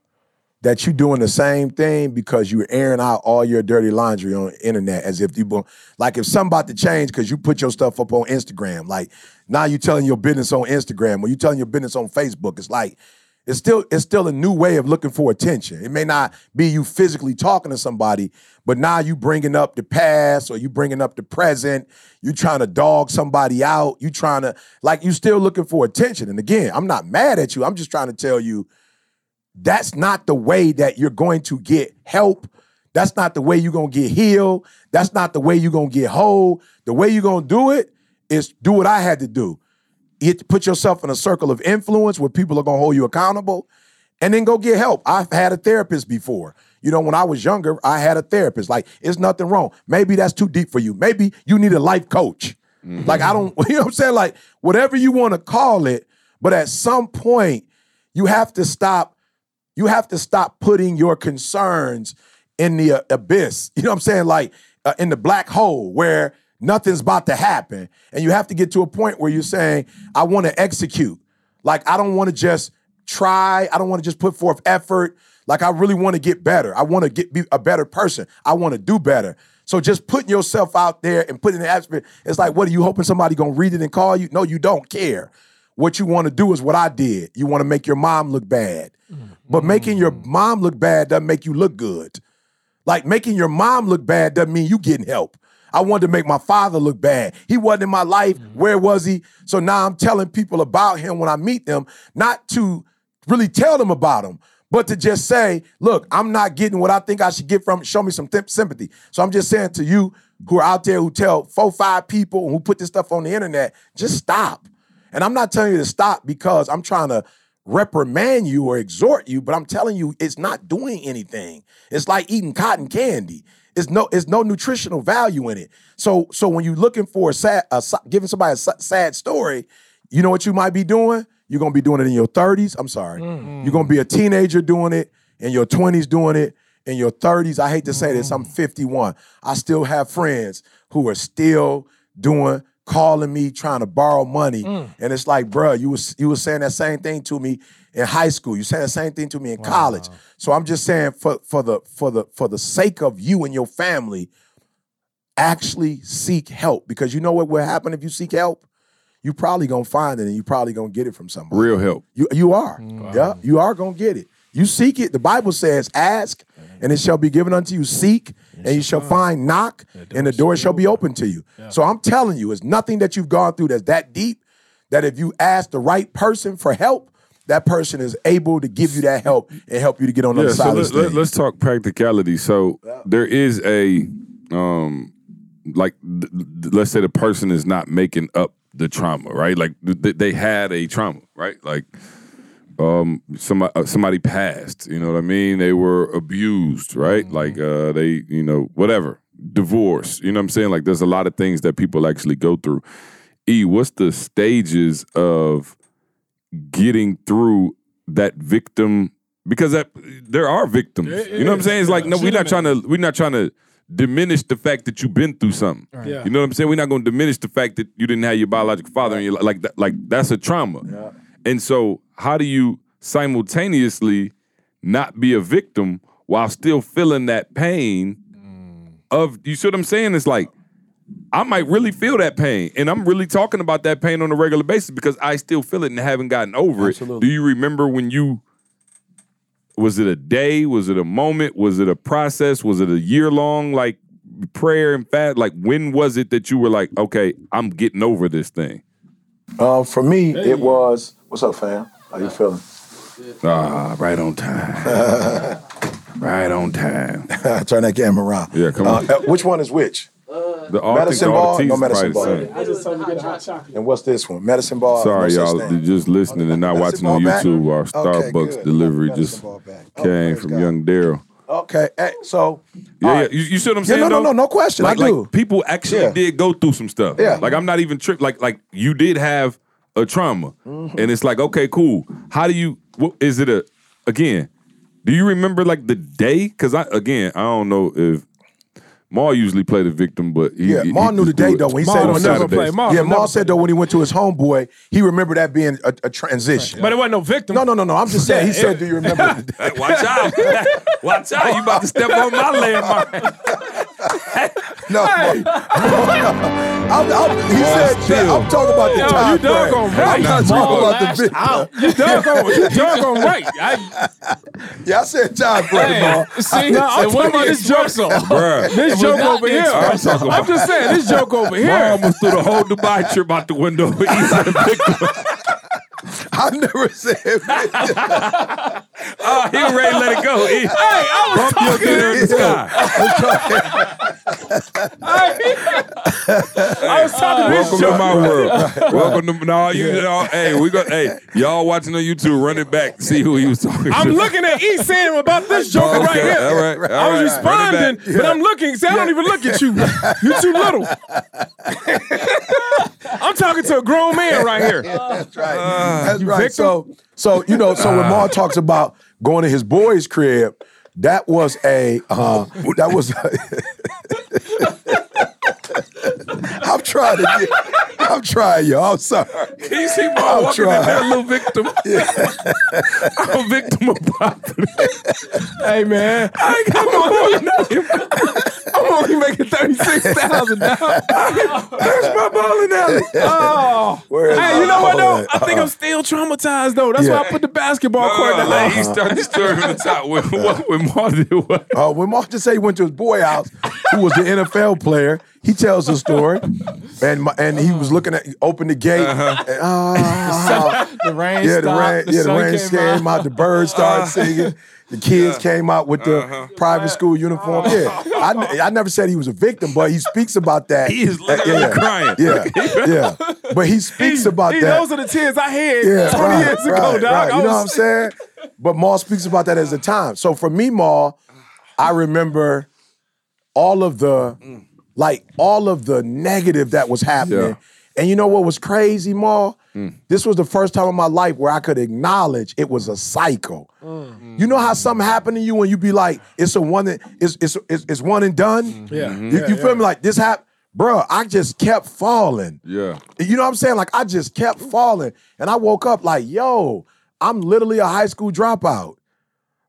that you doing the same thing because you're airing out all your dirty laundry on internet as if you like if something about to change because you put your stuff up on Instagram. Like now you telling your business on Instagram or you telling your business on Facebook. It's like it's still it's still a new way of looking for attention. It may not be you physically talking to somebody, but now you bringing up the past or you bringing up the present. You trying to dog somebody out. You trying to like you still looking for attention. And again, I'm not mad at you. I'm just trying to tell you that's not the way that you're going to get help. That's not the way you're going to get healed. That's not the way you're going to get whole. The way you're going to do it is do what I had to do. You to put yourself in a circle of influence where people are going to hold you accountable and then go get help. I've had a therapist before. You know, when I was younger, I had a therapist. Like, it's nothing wrong. Maybe that's too deep for you. Maybe you need a life coach. Mm-hmm. Like, I don't, you know what I'm saying? Like, whatever you want to call it, but at some point, you have to stop you have to stop putting your concerns in the uh, abyss. You know what I'm saying? Like uh, in the black hole where nothing's about to happen. And you have to get to a point where you're saying, I want to execute. Like, I don't want to just try. I don't want to just put forth effort. Like, I really want to get better. I want to get be a better person. I want to do better. So just putting yourself out there and putting the atmosphere, it's like, what are you hoping somebody gonna read it and call you? No, you don't care. What you want to do is what I did. You want to make your mom look bad. But making your mm. mom look bad doesn't make you look good. Like making your mom look bad doesn't mean you getting help. I wanted to make my father look bad. He wasn't in my life. Mm. Where was he? So now I'm telling people about him when I meet them, not to really tell them about him, but to just say, look, I'm not getting what I think I should get from it. Show me some th- sympathy. So I'm just saying to you who are out there who tell four, five people who put this stuff on the internet, just stop. And I'm not telling you to stop because I'm trying to reprimand you or exhort you, but I'm telling you it's not doing anything. It's like eating cotton candy. It's no, it's no nutritional value in it. So, so when you're looking for a sad, a, giving somebody a sad story, you know what you might be doing? You're gonna be doing it in your 30s. I'm sorry. Mm. You're gonna be a teenager doing it, in your 20s doing it, in your 30s. I hate to say this, I'm mm. 51. I still have friends who are still doing, calling me, trying to borrow money. Mm. And it's like, bruh, you was you was saying that same thing to me in high school. You saying the same thing to me in college. So I'm just saying for for the for the for the sake of you and your family, actually seek help. Because you know what will happen if you seek help? You probably gonna find it and you probably gonna get it from somebody. Real help. You you are. Mm. Yeah, you are gonna get it. You seek it. The Bible says, ask, and it shall be given unto you. Seek, and you shall find. Knock, and the door shall be open to you. So I'm telling you, it's nothing that you've gone through that's that deep that if you ask the right person for help, that person is able to give you that help and help you to get on the Yeah, other so side let, of the let, Let's talk practicality. So there is a, um, like, th- th- let's say the person is not making up the trauma, right? Like th- th- they had a trauma, right? Like, um, somebody uh, somebody passed. You know what I mean? They were abused, right? Like, uh, they, you know, whatever, divorce. You know what I'm saying? Like, there's a lot of things that people actually go through. E, what's the stages of getting through that victim because that there are victims. you know what I'm saying? It's like no, we're not trying to we're not trying to diminish the fact that you've been through something. Yeah. You know what I'm saying? We're not going to diminish the fact that you didn't have your biological father and you like that like that's a trauma. And so how do you simultaneously not be a victim while still feeling that pain of you see what I'm saying? It's like I might really feel that pain. And I'm really talking about that pain on a regular basis because I still feel it and haven't gotten over it. Do you remember when you was it a day? Was it a moment? Was it a process? Was it a year long like prayer and fast? Like when was it that you were like, okay, I'm getting over this thing? Um, for me, it was. What's up, fam? How you feeling? Ah, right on time. right on time. Turn that camera around. Yeah, come Uh, on. uh, which one is which? The all, Medicine the ball? the No medicine probably ball. I just told him to get hot chocolate. And what's this one? Medicine ball. Sorry, no y'all. You're just listening and not Medicine watching on ball back? YouTube. Our Starbucks good. delivery just ball back. Oh, came from God. young Daryl. Okay, hey, so Yeah, all yeah. You, you see what I'm Yeah, saying? no, no, no, no question. Like, I do. like people actually Yeah. did go through some stuff. Yeah. Like I'm not even tripped. Like like you did have a trauma, Mm-hmm. and it's like okay, cool. How do you? What, is it a? Again, do you remember like the day? Because I again, I don't know if Maul usually play the victim, but he, Yeah, he- Maul he knew the day though. When he Maul said on never play. Maul yeah, don't Maul never said though when he went to his homeboy, he remembered that being a, a transition. But it wasn't no victim. no, no, no, no. I'm just saying. He said, "Do you remember?" the day? Hey, watch out! watch out! You about to step on my landmine? No, I'm, I'm, he said that. I'm talking about the Yo, time you doggone frame. right. I'm not talking about the lashed victim. out. You doggone, you doggone right. I, Yeah, I said time frame, Hey, see, No, I'm talking about this joke. espresso? This was joke not over the here. espresso. I'm just saying, this joke over Maul here. almost threw the whole Dubai trip out the window. He's a victim. I never said. Oh, he was ready to let it go. He, hey, I was Bump your dinner in the sky. I was talking this Welcome to my world. Welcome to no, you know. Hey, we got. Hey, y'all watching on YouTube, run it back, see who he was talking to. I'm to. looking at E saying about this joke right here. all right, all I was right. Responding, back. but I'm looking. See, I don't even look at you. You're too little. I'm talking to a grown man right here. That's right. Uh, That's right. victim. So, so you know, so when Mar talks about going to his boy's crib, that was a uh, that was. I'm trying to get. I'm trying, y'all. I'm sorry. you see I'm walking in trying. there, little victim. I'm a victim of poverty. Hey man, I ain't got no money. I'm only making thirty six thousand dollars. That's my bowling alley. Oh, hey, you know what though? I think I'm still traumatized though. That's Yeah. why I put the basketball No, court no, in no, the he started from the top. When, what, when Martin did what? Uh, when just say he went to his boy house, who was the NFL player, he tells the story, and my, and he was looking at, he opened the gate, Uh-huh. and, ah, The rain yeah, the stopped. rain, the yeah, the sun rain came came out. the birds started Uh-huh. singing, the kids came out with the private school uniform. Yeah, I never said he was a victim, but he speaks about that. He is Uh, literally yeah, crying. Yeah, yeah, but he speaks about Hey, that. Those are the tears I had Yeah, 20 right, years ago, right, dog. right. You know what I'm saying? But Maul speaks about that as a time. So for me, Maul, I remember all of the like all of the negative that was happening. Yeah. And you know what was crazy, Maul? Mm. This was the first time in my life where I could acknowledge it was a cycle. Mm. You know how something happened to you when you be like, it's a one that it's it's it's, it's one and done. Mm-hmm. Yeah. Mm-hmm. You, you feel me? Like this happened, Bruh, I just kept falling. Yeah. You know what I'm saying? Like I just kept falling. And I woke up like, yo, I'm literally a high school dropout.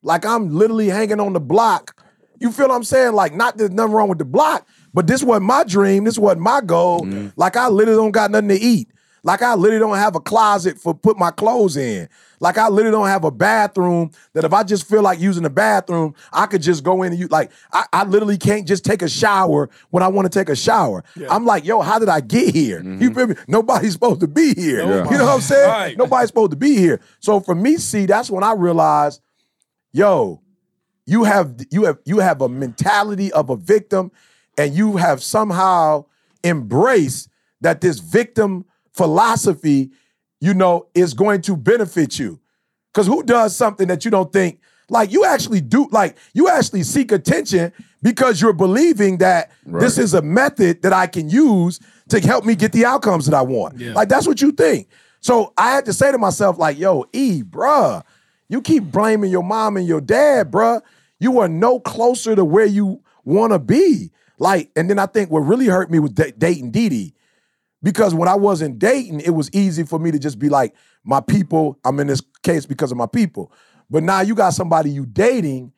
Like I'm literally hanging on the block. You feel what I'm saying? Like, not there's nothing wrong with the block, but this wasn't my dream. This wasn't my goal. Mm-hmm. Like I literally don't got nothing to eat. Like I literally don't have a closet for put my clothes in. Like I literally don't have a bathroom that if I just feel like using the bathroom, I could just go in and use. Like I, I literally can't just take a shower when I want to take a shower. I'm like, yo, how did I get here? You mm-hmm. feel me? Nobody's supposed to be here. Yeah. You know what I'm saying? Right. Nobody's supposed to be here. So for me, see, that's when I realized, yo, you have you have you have a mentality of a victim, and you have somehow embraced that this victim philosophy, you know, is going to benefit you. Because who does something that you don't think like you actually do like you actually seek attention because you're believing that this is a method that I can use to help me get the outcomes that I want. Like that's what you think. So I had to say to myself, like, yo, E, bruh, you keep blaming your mom and your dad, bruh. You are no closer to where you want to be. Like, and then I think what really hurt me was da- dating Dee Dee. Because when I wasn't dating, it was easy for me to just be like, my people, I'm in this case because of my people. But now you got somebody you dating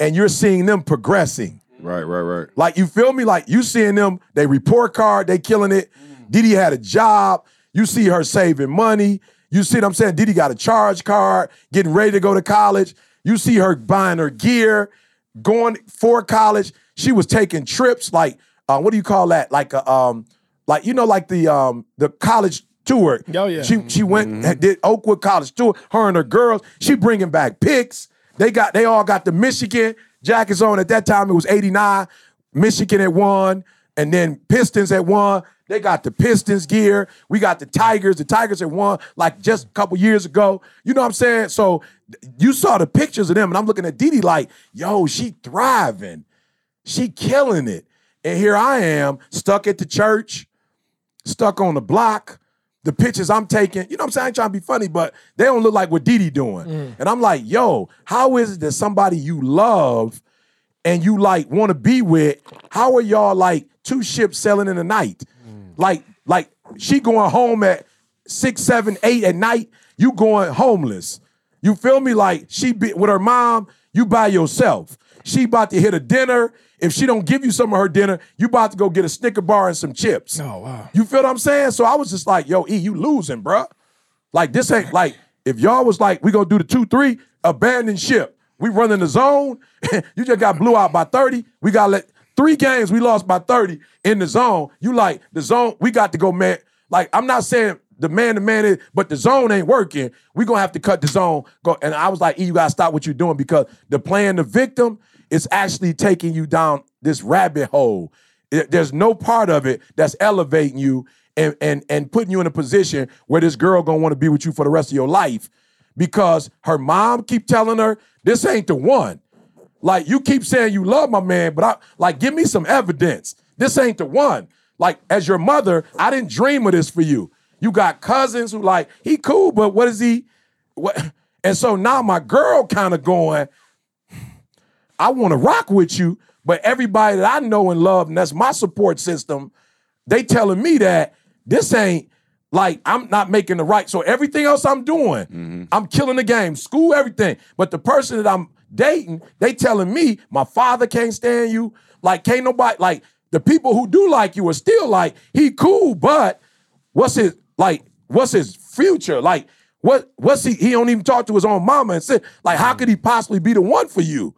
and you're seeing them progressing. Right, right, right. Like you feel me? Like you seeing them, they report card, they killing it. Mm. Didi had a job. You see her saving money. You see what I'm saying? Didi got a charge card, getting ready to go to college. You see her buying her gear, going for college. She was taking trips, like uh, what do you call that? Like a um, like you know, like the um the college tour. Oh, yeah. She she went and did Oakwood College tour. Her and her girls. She bringing back pics. They got they all got the Michigan jackets on. At that time, it was '89. Michigan had won, and then Pistons had won. They got the Pistons gear. We got the Tigers. The Tigers had won like just a couple years ago. You know what I'm saying? So you saw the pictures of them, and I'm looking at Didi like, yo, she thriving. She killing it. And here I am, stuck at the church, stuck on the block. The pictures I'm taking, you know what I'm saying? I ain't trying to be funny, but they don't look like what Didi doing. Mm. And I'm like, yo, how is it that somebody you love and you like want to be with, how are y'all like two ships sailing in the night? Mm. Like, like she going home at six, seven, eight at night, you going homeless. You feel me? Like she be with her mom, you by yourself. She about to hit a dinner. If she don't give you some of her dinner, you about to go get a Snicker bar and some chips. Oh, wow. You feel what I'm saying? So I was just like, yo, E, you losing, bruh. Like this ain't like if y'all was like, we gonna do the two, three, abandon ship. We running the zone. you just got blew out by 30. We got let three games, we lost by 30 in the zone. You like the zone, we got to go, man. Like, I'm not saying the man to man is, but the zone ain't working. we gonna have to cut the zone. Go. And I was like, E, you gotta stop what you're doing because the playing the victim is actually taking you down this rabbit hole. There- There's no part of it that's elevating you and and and putting you in a position where this girl gonna want to be with you for the rest of your life because her mom keep telling her this ain't the one. Like you keep saying you love my man, but I like give me some evidence. This ain't the one. Like as your mother, I didn't dream of this for you. You got cousins who like he cool, but what is he? What? And so now my girl kind of going. I want to rock with you, but everybody that I know and love, and that's my support system, they telling me that this ain't like I'm not making the right. So everything else I'm doing, mm-hmm. I'm killing the game, school, everything. But the person that I'm dating, they telling me my father can't stand you. Like can't nobody like the people who do like you are still like, he cool, but what's his like, what's his future? Like, what what's he he don't even talk to his own mama and say, like, how mm-hmm. could he possibly be the one for you?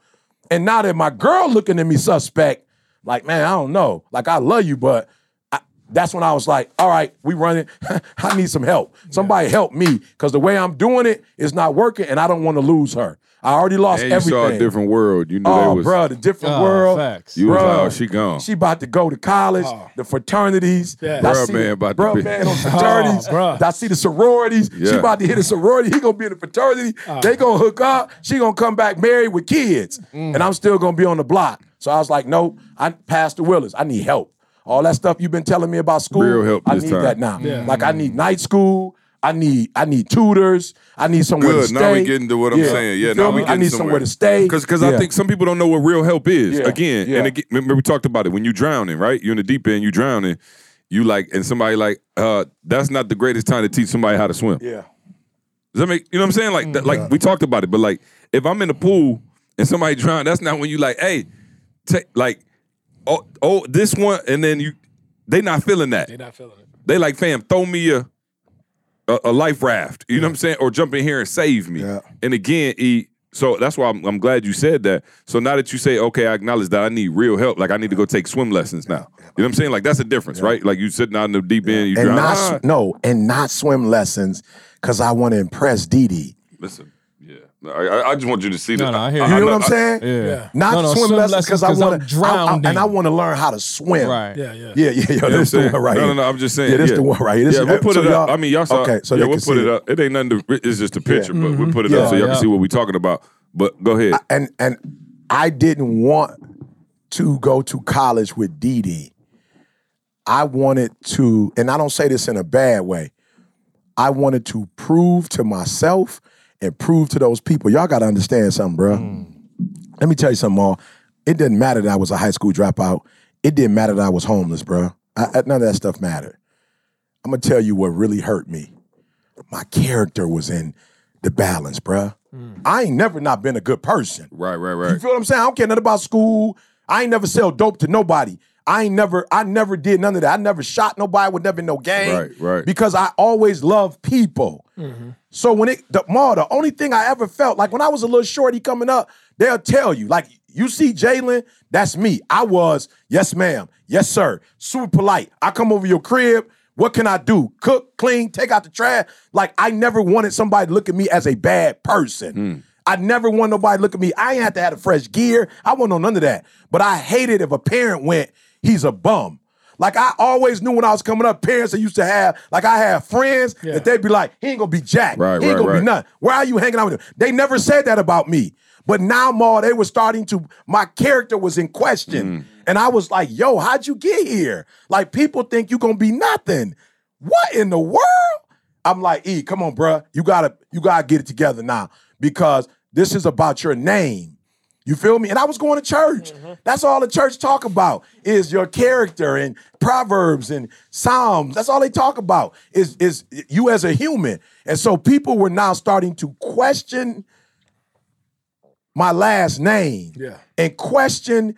And now that my girl looking at me suspect, like, man, I don't know. Like, I love you, but I, that's when I was like, all right, we running. I need some help. Somebody help me. Because the way I'm doing it is not working, and I don't want to lose her. I already lost And you everything. saw a different world. You knew they Oh, was. bro, the different Oh, world. facts. You was Bruh. like, oh, she gone. She about to go to college, the fraternities. Yeah. I Bruh see- man about to bruh be- man on fraternities. Oh, bruh. I see the sororities. She Yeah. about to hit a sorority. He gonna be in a fraternity. They gonna hook up. She gonna come back married with kids, Mm. and I'm still gonna be on the block. So I was like, nope. I Pastor Willis, I need help. All that stuff you've been telling me about school, Real help I this need time. that now. Like I need night school. I need I need tutors. I need somewhere to Good. stay. Now we getting to what I'm saying. Yeah, feel now me? we I need somewhere. somewhere to stay. Because because Yeah. I think some people don't know what real help is. Yeah, Again, yeah. and again, remember we talked about it. When you're drowning, right? You're in the deep end, You're drowning. You like, and somebody like, uh, that's not the greatest time to teach somebody how to swim. Yeah. Does that make you know what I'm saying? Like, that, like we talked about it, but like, if I'm in the pool and somebody drown, that's not when you like, hey, take like, oh, oh, this one, and then you, they not feeling that. They not feeling it. They like, fam, throw me a a, a life raft. You know what I'm saying? Or jump in here and save me. Yeah. And again, E. So that's why I'm, I'm glad you said that. So now that you say, okay, I acknowledge that I need real help. Like I need to go take swim lessons now. You know what I'm saying? Like that's a difference, right? Like you sitting out in the deep end, you and drown. not sw- no, and not swim lessons because I want to impress Dee Dee. Listen. I, I- I just want you to see that. No, no, I hear You know know- what I'm saying? Yeah. Not No, no, swim, swim lessons lessons because I'm want to drown and I want to learn how to swim. Right. Yeah, yeah. Yeah, yeah, yeah. This what I'm the saying? one right no, here. no, no. I'm just saying. Yeah, this the one right here. This yeah, we'll put so it up. I mean, y'all saw. Okay, so yeah, we'll put it it. up. It ain't nothing. To, it's just a picture, but we'll mm-hmm. put it Yeah, up so y'all yeah. can see what we're talking about. But go ahead. And and I didn't want to go to college with Dee Dee. I wanted to, and I don't say this in a bad way. I wanted to prove to myself and prove to those people. Y'all got to understand something, bro. Hmm. Let me tell you something, more. It didn't matter that I was a high school dropout. It didn't matter that I was homeless, bro. I, I- none of that stuff mattered. I'm gonna tell you what really hurt me. My character was in the balance, bro. Hmm. I ain't never not been a good person. right, right, right. You feel what I'm saying? I don't care nothing about school. I ain't never sell dope to nobody. I ain't never, I never did none of that. I never shot nobody with never no gang. Right, right. Because I always loved people. Mm-hmm. So when it the Ma, the only thing I ever felt like when I was a little shorty coming up, they'll tell you like you see Jalen, that's me. I was yes ma'am, yes sir, super polite. I come over your crib. What can I do? Cook, clean, take out the trash. Like I never wanted somebody to look at me as a bad person. Hmm. I never want nobody to look at me. I ain't have to have a fresh gear. I want no none of that. But I hated if a parent went, he's a bum. Like I always knew when I was coming up, parents that used to have, like I had friends Yeah. that they'd be like, he ain't gonna be Jack. Right, he ain't right, gonna right. be nothing. Where are you hanging out with him? They never said that about me. But now, Ma, they were starting to, my character was in question. Mm. And I was like, yo, how'd you get here? Like people think you gonna be nothing. What in the world? I'm like, E, come on, bruh. You gotta, you gotta get it together now. Because this is about your name. You feel me? And I was going to church. Mm-hmm. That's all the church talk about is your character and proverbs and psalms. That's all they talk about is is you as a human. And so people were now starting to question my last name Yeah. and question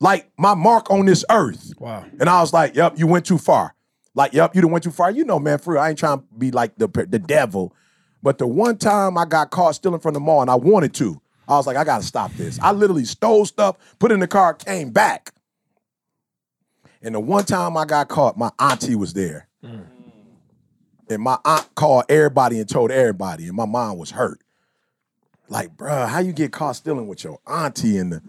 like my mark on this earth. Wow. And I was like, "Yep, you went too far." Like, "Yep, you done went too far." You know, man, for real, I ain't trying to be like the the devil, but the one time I got caught stealing from the mall and I wanted to, I was like, "I got to stop this." I literally stole stuff, put it in the car, came back. And the one time I got caught, my auntie was there. Mm. And my aunt called everybody and told everybody, and my mom was hurt. Like, bruh, how you get caught stealing with your auntie in the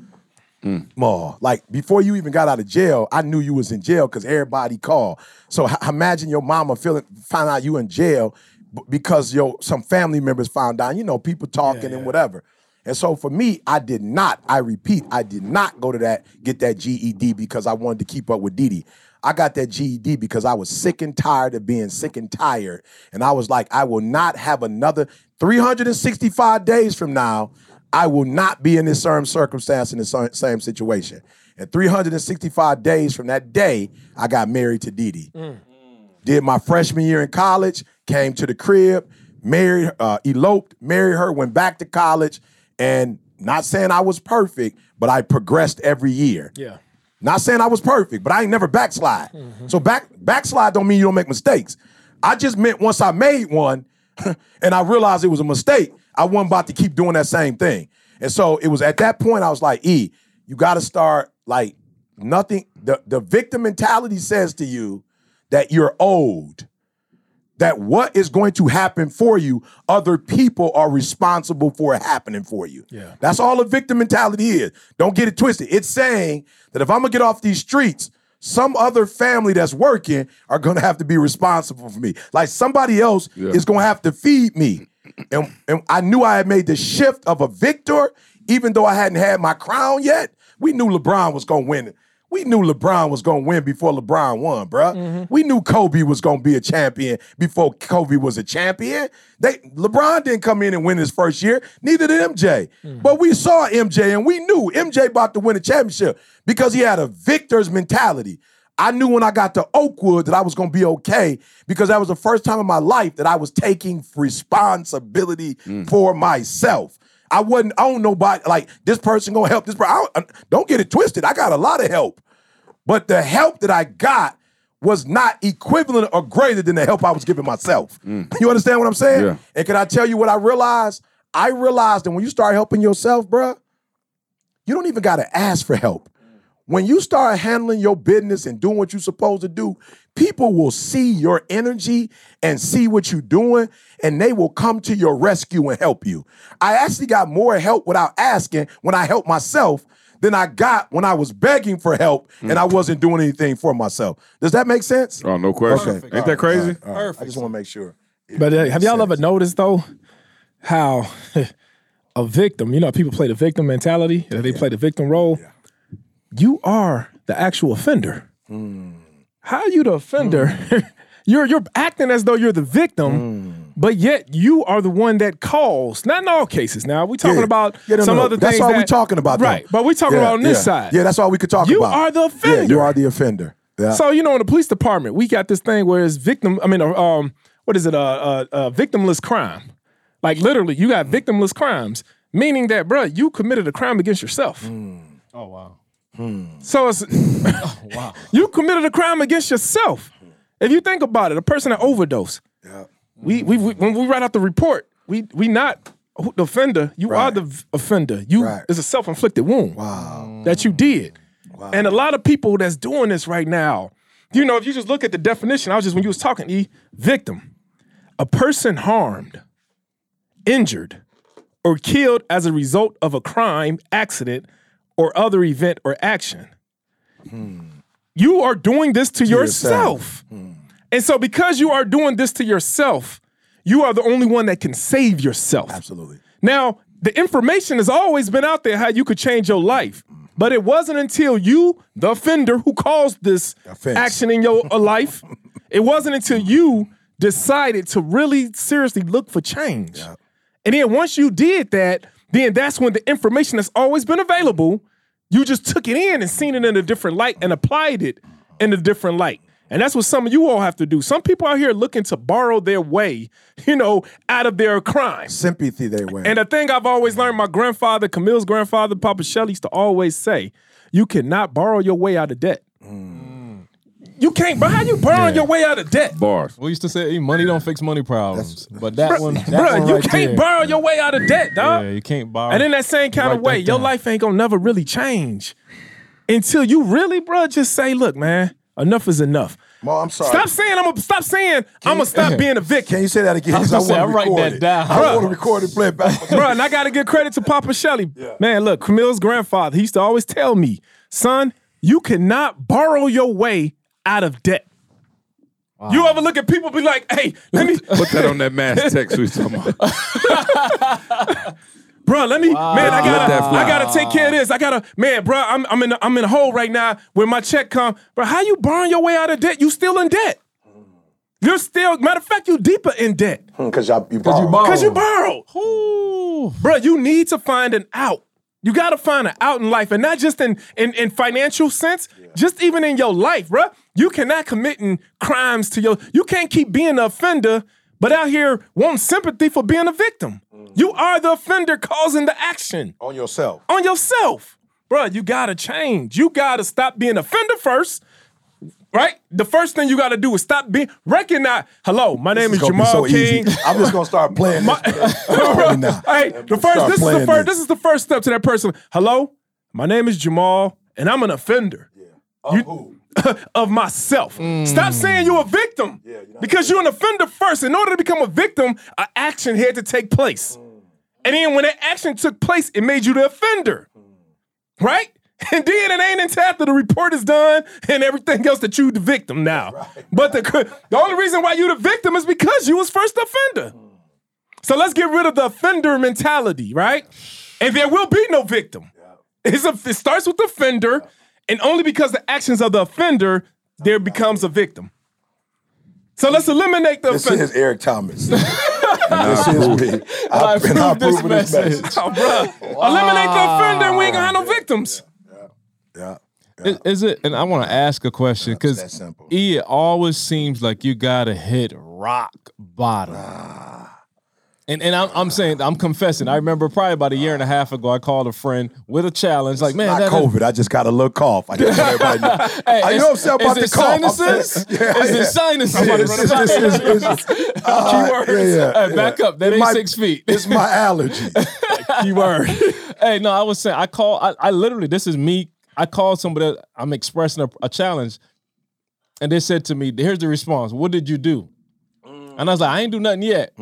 mm. mall? Like, before you even got out of jail, I knew you was in jail because everybody called. So h- imagine your mama feeling, find out you in jail b- because your some family members found out. You know, people talking and whatever. And so for me, I did not, I repeat, I did not go to that, get that GED because I wanted to keep up with Didi. I got that GED because I was sick and tired of being sick and tired. And I was like, I will not have another 365 days from now, I will not be in this same circumstance in the same situation. And 365 days from that day, I got married to Didi. Dee. Did my freshman year in college, came to the crib, married, uh, eloped, married her, went back to college, and not saying I was perfect, but I progressed every year. Yeah. Not saying I was perfect, but I ain't never backslide. Mm-hmm. So back backslide don't mean you don't make mistakes. I just meant once I made one and I realized it was a mistake, I wasn't about to keep doing that same thing. And so it was at that point I was like, E, you gotta start like nothing. The, the victim mentality says to you that you're owed that what is going to happen for you, other people are responsible for it happening for you. Yeah. That's all the victim mentality is. Don't get it twisted. It's saying that if I'm gonna get off these streets, some other family that's working are gonna have to be responsible for me. Like somebody else is gonna have to feed me. And, and I knew I had made the shift of a victor, even though I hadn't had my crown yet. We knew LeBron was gonna win it. We knew LeBron was gonna win before LeBron won, bruh. Mm-hmm. We knew Kobe was gonna be a champion before Kobe was a champion. They LeBron didn't come in and win his first year, neither did MJ. Mm-hmm. But we saw MJ and we knew MJ about to win a championship because he had a victor's mentality. I knew when I got to Oakwood that I was gonna be okay because that was the first time in my life that I was taking responsibility mm. for myself. I wasn't, I don't nobody like this person gonna help this person. I uh, don't, get it twisted. I got a lot of help. But the help that I got was not equivalent or greater than the help I was giving myself. Mm. You understand what I'm saying? Yeah. And can I tell you what I realized? I realized that when you start helping yourself, bruh, you don't even gotta ask for help. When you start handling your business and doing what you're supposed to do, people will see your energy and see what you're doing, and they will come to your rescue and help you. I actually got more help without asking when I helped myself than I got when I was begging for help and I wasn't doing anything for myself. Does that make sense? Oh, no question. Okay. Ain't that crazy? All right. I just want to make sure. But uh, have y'all ever noticed though how a victim, you know, people play the victim mentality, that they play the victim role. You are the actual offender. How are you the offender? you're you're acting as though you're the victim, but yet you are the one that calls. Not in all cases. Now we talking Yeah. about Yeah, no, some no. other That's things. all that, we talking about, though. right? But we talking Yeah, about on this yeah. side. Yeah, that's all we could talk You about. You are the Yeah, offender. you are the offender. Yeah. So you know, in the police department, we got this thing where it's victim. I mean, uh, um, what is it? Uh, uh, uh, victimless crime. Like literally, you got victimless crimes, meaning that, bruh, you committed a crime against yourself. Oh wow. Hmm. So it's oh, Wow. you committed a crime against yourself. If you think about it, a person that overdose. We, we we when we write out the report, we we not the offender. You are the offender. You Right. it's a self inflicted wound wow. that you did. Wow. And a lot of people that's doing this right now, you know, if you just look at the definition, I was just when you was talking, E, victim, a person harmed, injured, or killed as a result of a crime, accident, or other event or action. You are doing this to, yourself. And so because you are doing this to yourself, you are the only one that can save yourself. Absolutely. Now, the information has always been out there how you could change your life. But it wasn't until you, the offender who caused this Offense. action in your uh, life, it wasn't until you decided to really seriously look for change. And then once you did that, then that's when the information that's always been available, you just took it in and seen it in a different light and applied it in a different light. And that's what some of you all have to do. Some people out here looking to borrow their way, you know, out of their crime. Sympathy they wear. And the thing I've always learned, my grandfather, Camille's grandfather, Papa Shelley, used to always say, you cannot borrow your way out of debt. Mm. You can't, but how you borrowing your way out of debt? Bars. We used to say hey, money don't fix money problems, but that one, that Bruh, one you right can't there, borrow your way out of debt, dog. Yeah, you can't borrow. And in that same kind of way, your life ain't gonna never really change until you really, bro, just say, look, man, enough is enough. Mo, I'm sorry. Stop saying I'm gonna stop saying I'm gonna stop being a victim. Can you say that again? I was 'Cause gonna say, wanna I'm writing that it. down. I Bruh. want to record it, play it back. Bro, and I gotta give credit to Papa Shelley. Man, look, Camille's grandfather, he used to always tell me, son, you cannot borrow your way out of debt. You ever look at people be like, hey, let me Put that on that mass text we was talking about. Bro, let me, man, I gotta. I gotta take care of this. I gotta, man, bro, I'm, I'm in, a, I'm in a hole right now where my check come. Bro, how you borrowing your way out of debt? You still in debt. You're still, matter of fact, you deeper in debt hmm, Because y'all you you borrow. borrow. because you borrowed. Bro, you need to find an out. You gotta find an out in life, and not just in in, in financial sense, just even in your life, bro. You cannot committing crimes to your. You can't keep being the offender, but out here wanting sympathy for being a victim. Mm. You are the offender causing the action on yourself. on yourself. bro, you gotta change. You gotta stop being offender first. Right? The first thing you gotta do is stop being recognize. Hello, my name is It's Jamal so King. easy. I'm just gonna start playing this. Hey, the first this is the first this is the first step to that person. Hello, my name is Jamal, and I'm an offender. You- of myself. Mm. Stop saying you're a victim. Yeah, because you're an offender first. In order to become a victim, an action had to take place. Mm. And then when that action took place, it made you the offender. Mm. Right? And then it ain't until after the report is done and everything else that you the victim now. But the the only reason why you the victim is because you was first offender. So let's get rid of the offender mentality, right? And there will be no victim. It's a, it starts with the offender, and only because the actions of the offender, there becomes a victim. So let's eliminate the This offender. is Eric Thomas. this is me. I, approve and I this approve this message. message. Oh, bruh. Eliminate the offender, and we ain't gonna have no victims. Yeah. Is, is it? And I want to ask a question because it always seems like you gotta hit rock bottom. And and I'm, I'm saying I'm confessing. I remember probably about a year and a half ago, I called a friend with a challenge. Like, man, Not that, COVID. I just got a little cough. I just want everybody. Hey, I is- know upset about is the it cough. I'm Sinuses? saying- Yeah, is yeah. it sinuses? Yeah, it's- it's- it's- it's- uh, yeah, yeah, Hey, back up. That It ain't might- six feet. It's my allergy. Keyword. hey, no, I was saying I call. I, I literally this is me. I called somebody. I'm expressing a, a challenge, and they said to me, "Here's the response. What did you do?" And I was like, "I ain't do nothing yet."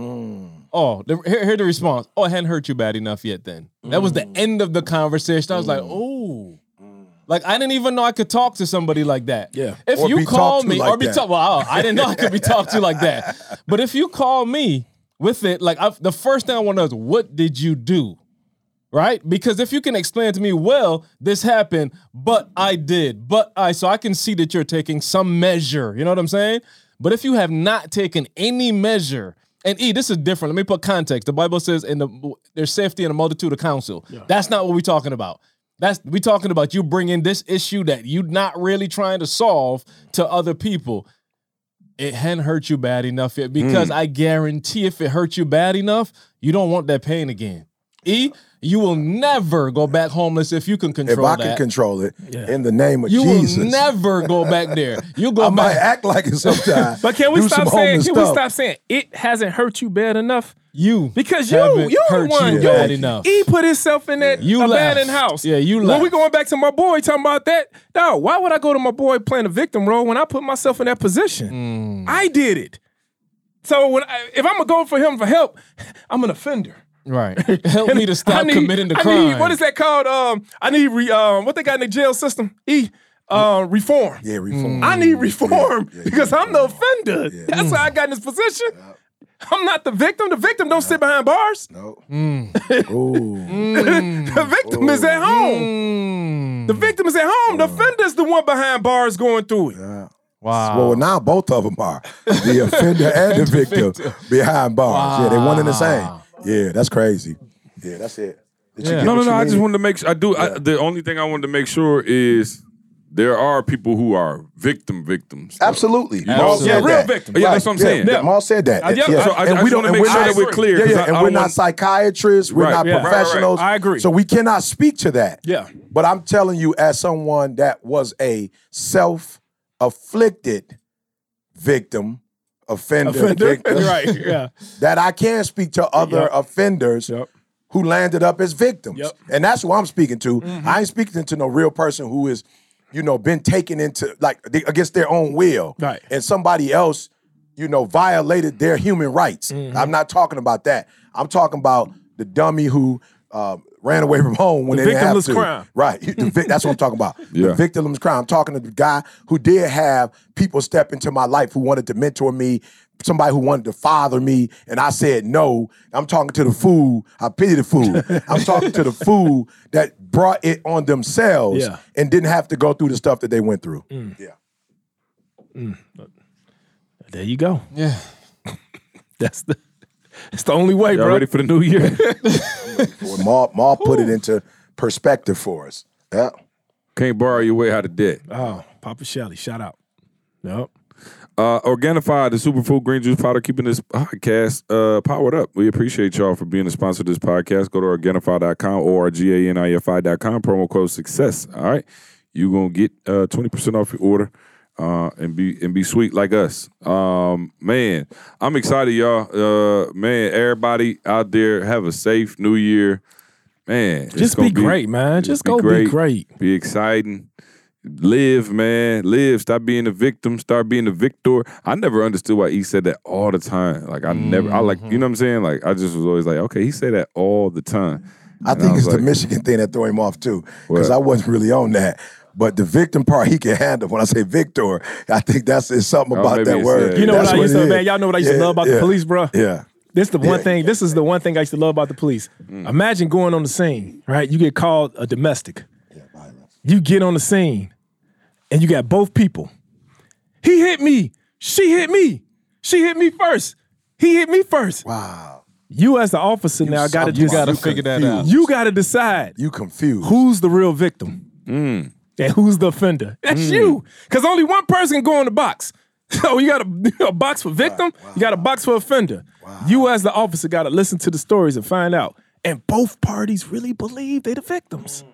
Oh, the, here, here the response. Oh, it hadn't hurt you bad enough yet. Then that was the end of the conversation. I was like, "Oh." Like I didn't even know I could talk to somebody like that. Yeah. If Or you call me like or be talked, well, I didn't know I could be talked to like that. But if you call me with it, like I, the first thing I want to know is, what did you do? Right? Because if you can explain to me, well, this happened, but I did, but I, so I can see that you're taking some measure. You know what I'm saying? But if you have not taken any measure, and E, this is different. Let me put context. The Bible says, "In the there's safety in a multitude of counsel." That's not what we're talking about. That's we talking about you bringing this issue that you're not really trying to solve to other people. It hadn't hurt you bad enough yet because hmm. I guarantee if it hurt you bad enough, you don't want that pain again. E, you will never go back homeless if you can control that. If I that. can control it, in the name of you Jesus, will never go back there. You go I might back. act like it sometimes. But can we stop some saying? homeless Can we stop saying it hasn't hurt you bad enough? You Because you, haven't you the hurt one. you you- bad enough. He put himself in that You abandoned left. house. Yeah, you When left. we going back to my boy talking about that, no, why would I go to my boy playing a victim role when I put myself in that position? Mm. I did it. So when I, if I'm gonna go for him for help, I'm an offender. Right. Help me to stop need- committing the I crime. need- what is that called? Um, I need re, um, what they got in the jail system? E, uh, reform. Yeah, reform. I need reform because I'm the offender. That's why I got in this position. I'm not the victim. The victim don't sit behind bars. No. Mm. Ooh. The victim is at home. Mm. The victim is at home. The offender's the one behind bars going through it. Wow. Well, now both of them are the offender and the victim behind bars. Yeah, they one and the same. Yeah, that's crazy. Yeah, that's it. Did you Yeah. get No, no, no. you I just wanted to make sure. I do. I, the only thing I wanted to make sure is there are people who are victim victims. though. Absolutely. know, Maul said yeah, real that. victim. Yeah, that's what I'm saying. Yeah, Yeah. Maul said that. Uh, yeah, Yeah. so I- I And just we don't- make we're sure that we're clear, Yeah, 'cause yeah, and I we're don't not want- psychiatrists. We're Right. not Yeah. Right, right, right. professionals. I agree. So we cannot speak to that. Yeah. But I'm telling you, as someone that was a self-afflicted victim, offender, victim, right. Yeah. that I can speak to other Yep. offenders Yep. who landed up as victims. Yep. And that's who I'm speaking to. Mm-hmm. I ain't speaking to no real person who is, you know, been taken into like against their own will. Right. And somebody else, you know, violated their human rights. Mm-hmm. I'm not talking about that. I'm talking about the dummy who uh, ran away from home when The they didn't have to. crime. Right. The vic- that's what I'm talking about. Yeah. The victimless crime. I'm talking to the guy who did have people step into my life who wanted to mentor me, somebody who wanted to father me, and I said no. I'm talking to the fool. I pity the fool. I'm talking to the fool that brought it on themselves Yeah. and didn't have to go through the stuff that they went through. Yeah. There you go. yeah. That's the. It's the only way, Y'all bro. ready for the new year? Well, Maul, Maul put it into perspective for us. Yeah. Can't borrow your way out of debt. Oh, Papa Shelly, shout out. Yep. Uh, Organifi, the superfood green juice powder, keeping this podcast uh, powered up. We appreciate y'all for being a sponsor of this podcast. Go to Organifi.com or G-A-N-I-F-I.com, promo code success. All right. You're going to get uh, 20% off your order uh, and be and be sweet like us. Um, man, I'm excited, y'all. Uh, man, everybody out there, have a safe new year. Man, Just gonna be great, man. Just go be great. Be exciting. Live, man. Live. Stop being a victim. Start being a victor. I never understood why he said that all the time. Like I never I like, you know what I'm saying? Like I just was always like, okay, he said that all the time. I And think was it's the Michigan thing that threw him off too, because I wasn't really on that. But the victim part he can handle. When I say victor, I think that's it's something Oh, about maybe that word. yeah. You know what I used to, is. man. Y'all know what I used to love about yeah. the police, bro. Yeah. This the one Yeah. thing. This is the one thing I used to love about the police. Mm. Imagine going on the scene, right? You get called a domestic. You get on the scene, and you got both people. He hit me. She hit me. She hit me first. He hit me first. Wow. You as the officer now got to you You got to figure that out. you got to decide You confused. who's the real victim Mm. And who's the offender. That's hmm. you, because only one person can go in the box. So you got a, a box for victim, you got a box for offender. You as the officer got to listen to the stories and find out. And both parties really believe they the victims. Hmm.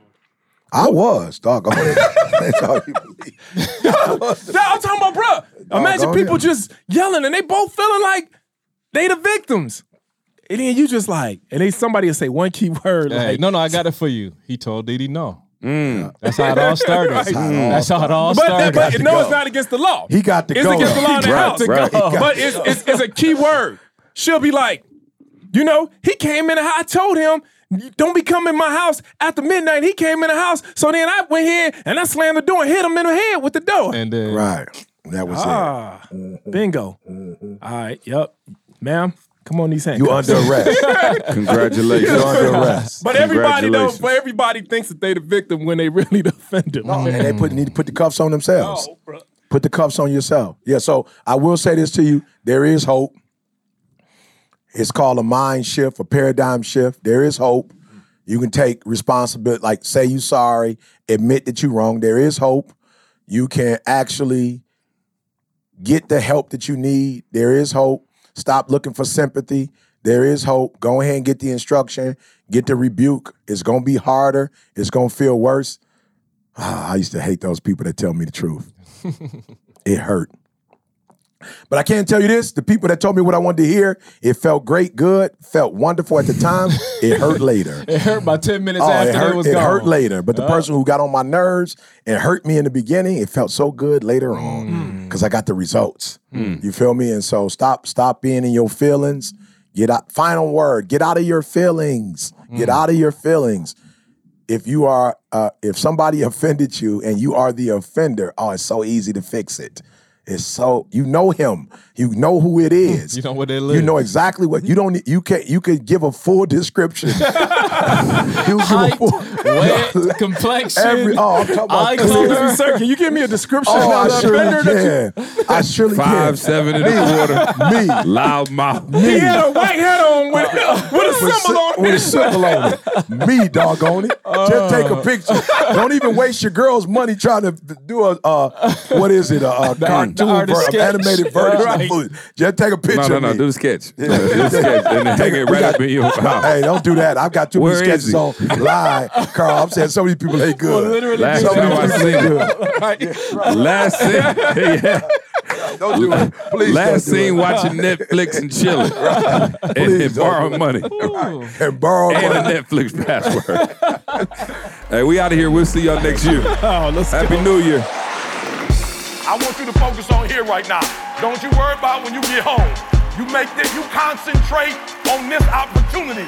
I was, dog. That's all you believe. Now I'm talking about, bro. Imagine people ahead. just yelling and they both feeling like they the victims. And then you just like, and then somebody will say one key word Hey, like, no, no, I got it for you. He told Didi no. Mm. That's how it all started. That's how it mm. all But, started. but no, go. it's not against the law. He got to it's go. against the law in the Right, house. right. But it's, it's, it's a key word. She'll be like, you know, he came in the house. I told him, don't be coming in my house after midnight. He came in the house. So then I went here and I slammed the door and hit him in the head with the door. and then Right. That was ah, mm-hmm. bingo. Mm-hmm. All right, yep. Ma'am, come on these hands. You under arrest. Congratulations. You under arrest. But everybody though, everybody thinks that they the victim when they really the offender. No, and they put need to put the cuffs on themselves. Oh. Put the cuffs on yourself. Yeah. So I will say this to you: there is hope. It's called a mind shift, a paradigm shift. There is hope. You can take responsibility, like say you sorry, admit that you're wrong. There is hope. You can actually get the help that you need. There is hope. Stop looking for sympathy. There is hope. Go ahead and get the instruction, get the rebuke. It's gonna be harder. It's gonna feel worse. Ah, I used to hate those people that tell me the truth. it hurt. But I can't tell you this: the people that told me what I wanted to hear, it felt great, good, felt wonderful at the time. it hurt later. it hurt by 10 minutes Oh, after it hurt, it was it gone. hurt later. But the person who got on my nerves and hurt me in the beginning, it felt so good later mm. on mm. because I got the results. Mm. You feel me? And so stop, stop being in your feelings. Get out. Final word. Get out of your feelings. Get out of your feelings. If you are, uh, if somebody offended you and you are the offender, oh, it's so easy to fix it. It's so you know him. You know who it mm-hmm. is. You know where they You know exactly what you don't. You can you could give a full description. you give a Height, full, weight, complexion, Every, oh, I'm talking about eye. Sir, can you give me a description Oh, of I the surely can. I surely Five, can. seven and a quarter. Me. Loud mouth. you- He had a white hat on with, with a symbol on with a it. symbol on it. Me, doggone it. Just take a picture. Don't even waste your girl's money trying to do a, uh, what is it, a, a cartoon, ver- animated version of Right. the movie. Just take a picture No, no, no. me. Do the sketch. Do the sketch. And then hang it right got- up in your house. Hey, don't do that. I've got too Where many sketches on live. Carl, I'm saying so many people ain't good. literally Last So time many I people seen ain't it. good. Last scene. yeah. Don't do it. Please Last don't do scene it. watching Netflix and chilling. And, and Please don't borrowing money. And borrow And money. a Netflix password. hey, we out of here. We'll see y'all next year. Oh, let's Happy New Year. I want you to focus on here right now. Don't you worry about when you get home. You make this, you concentrate on this opportunity.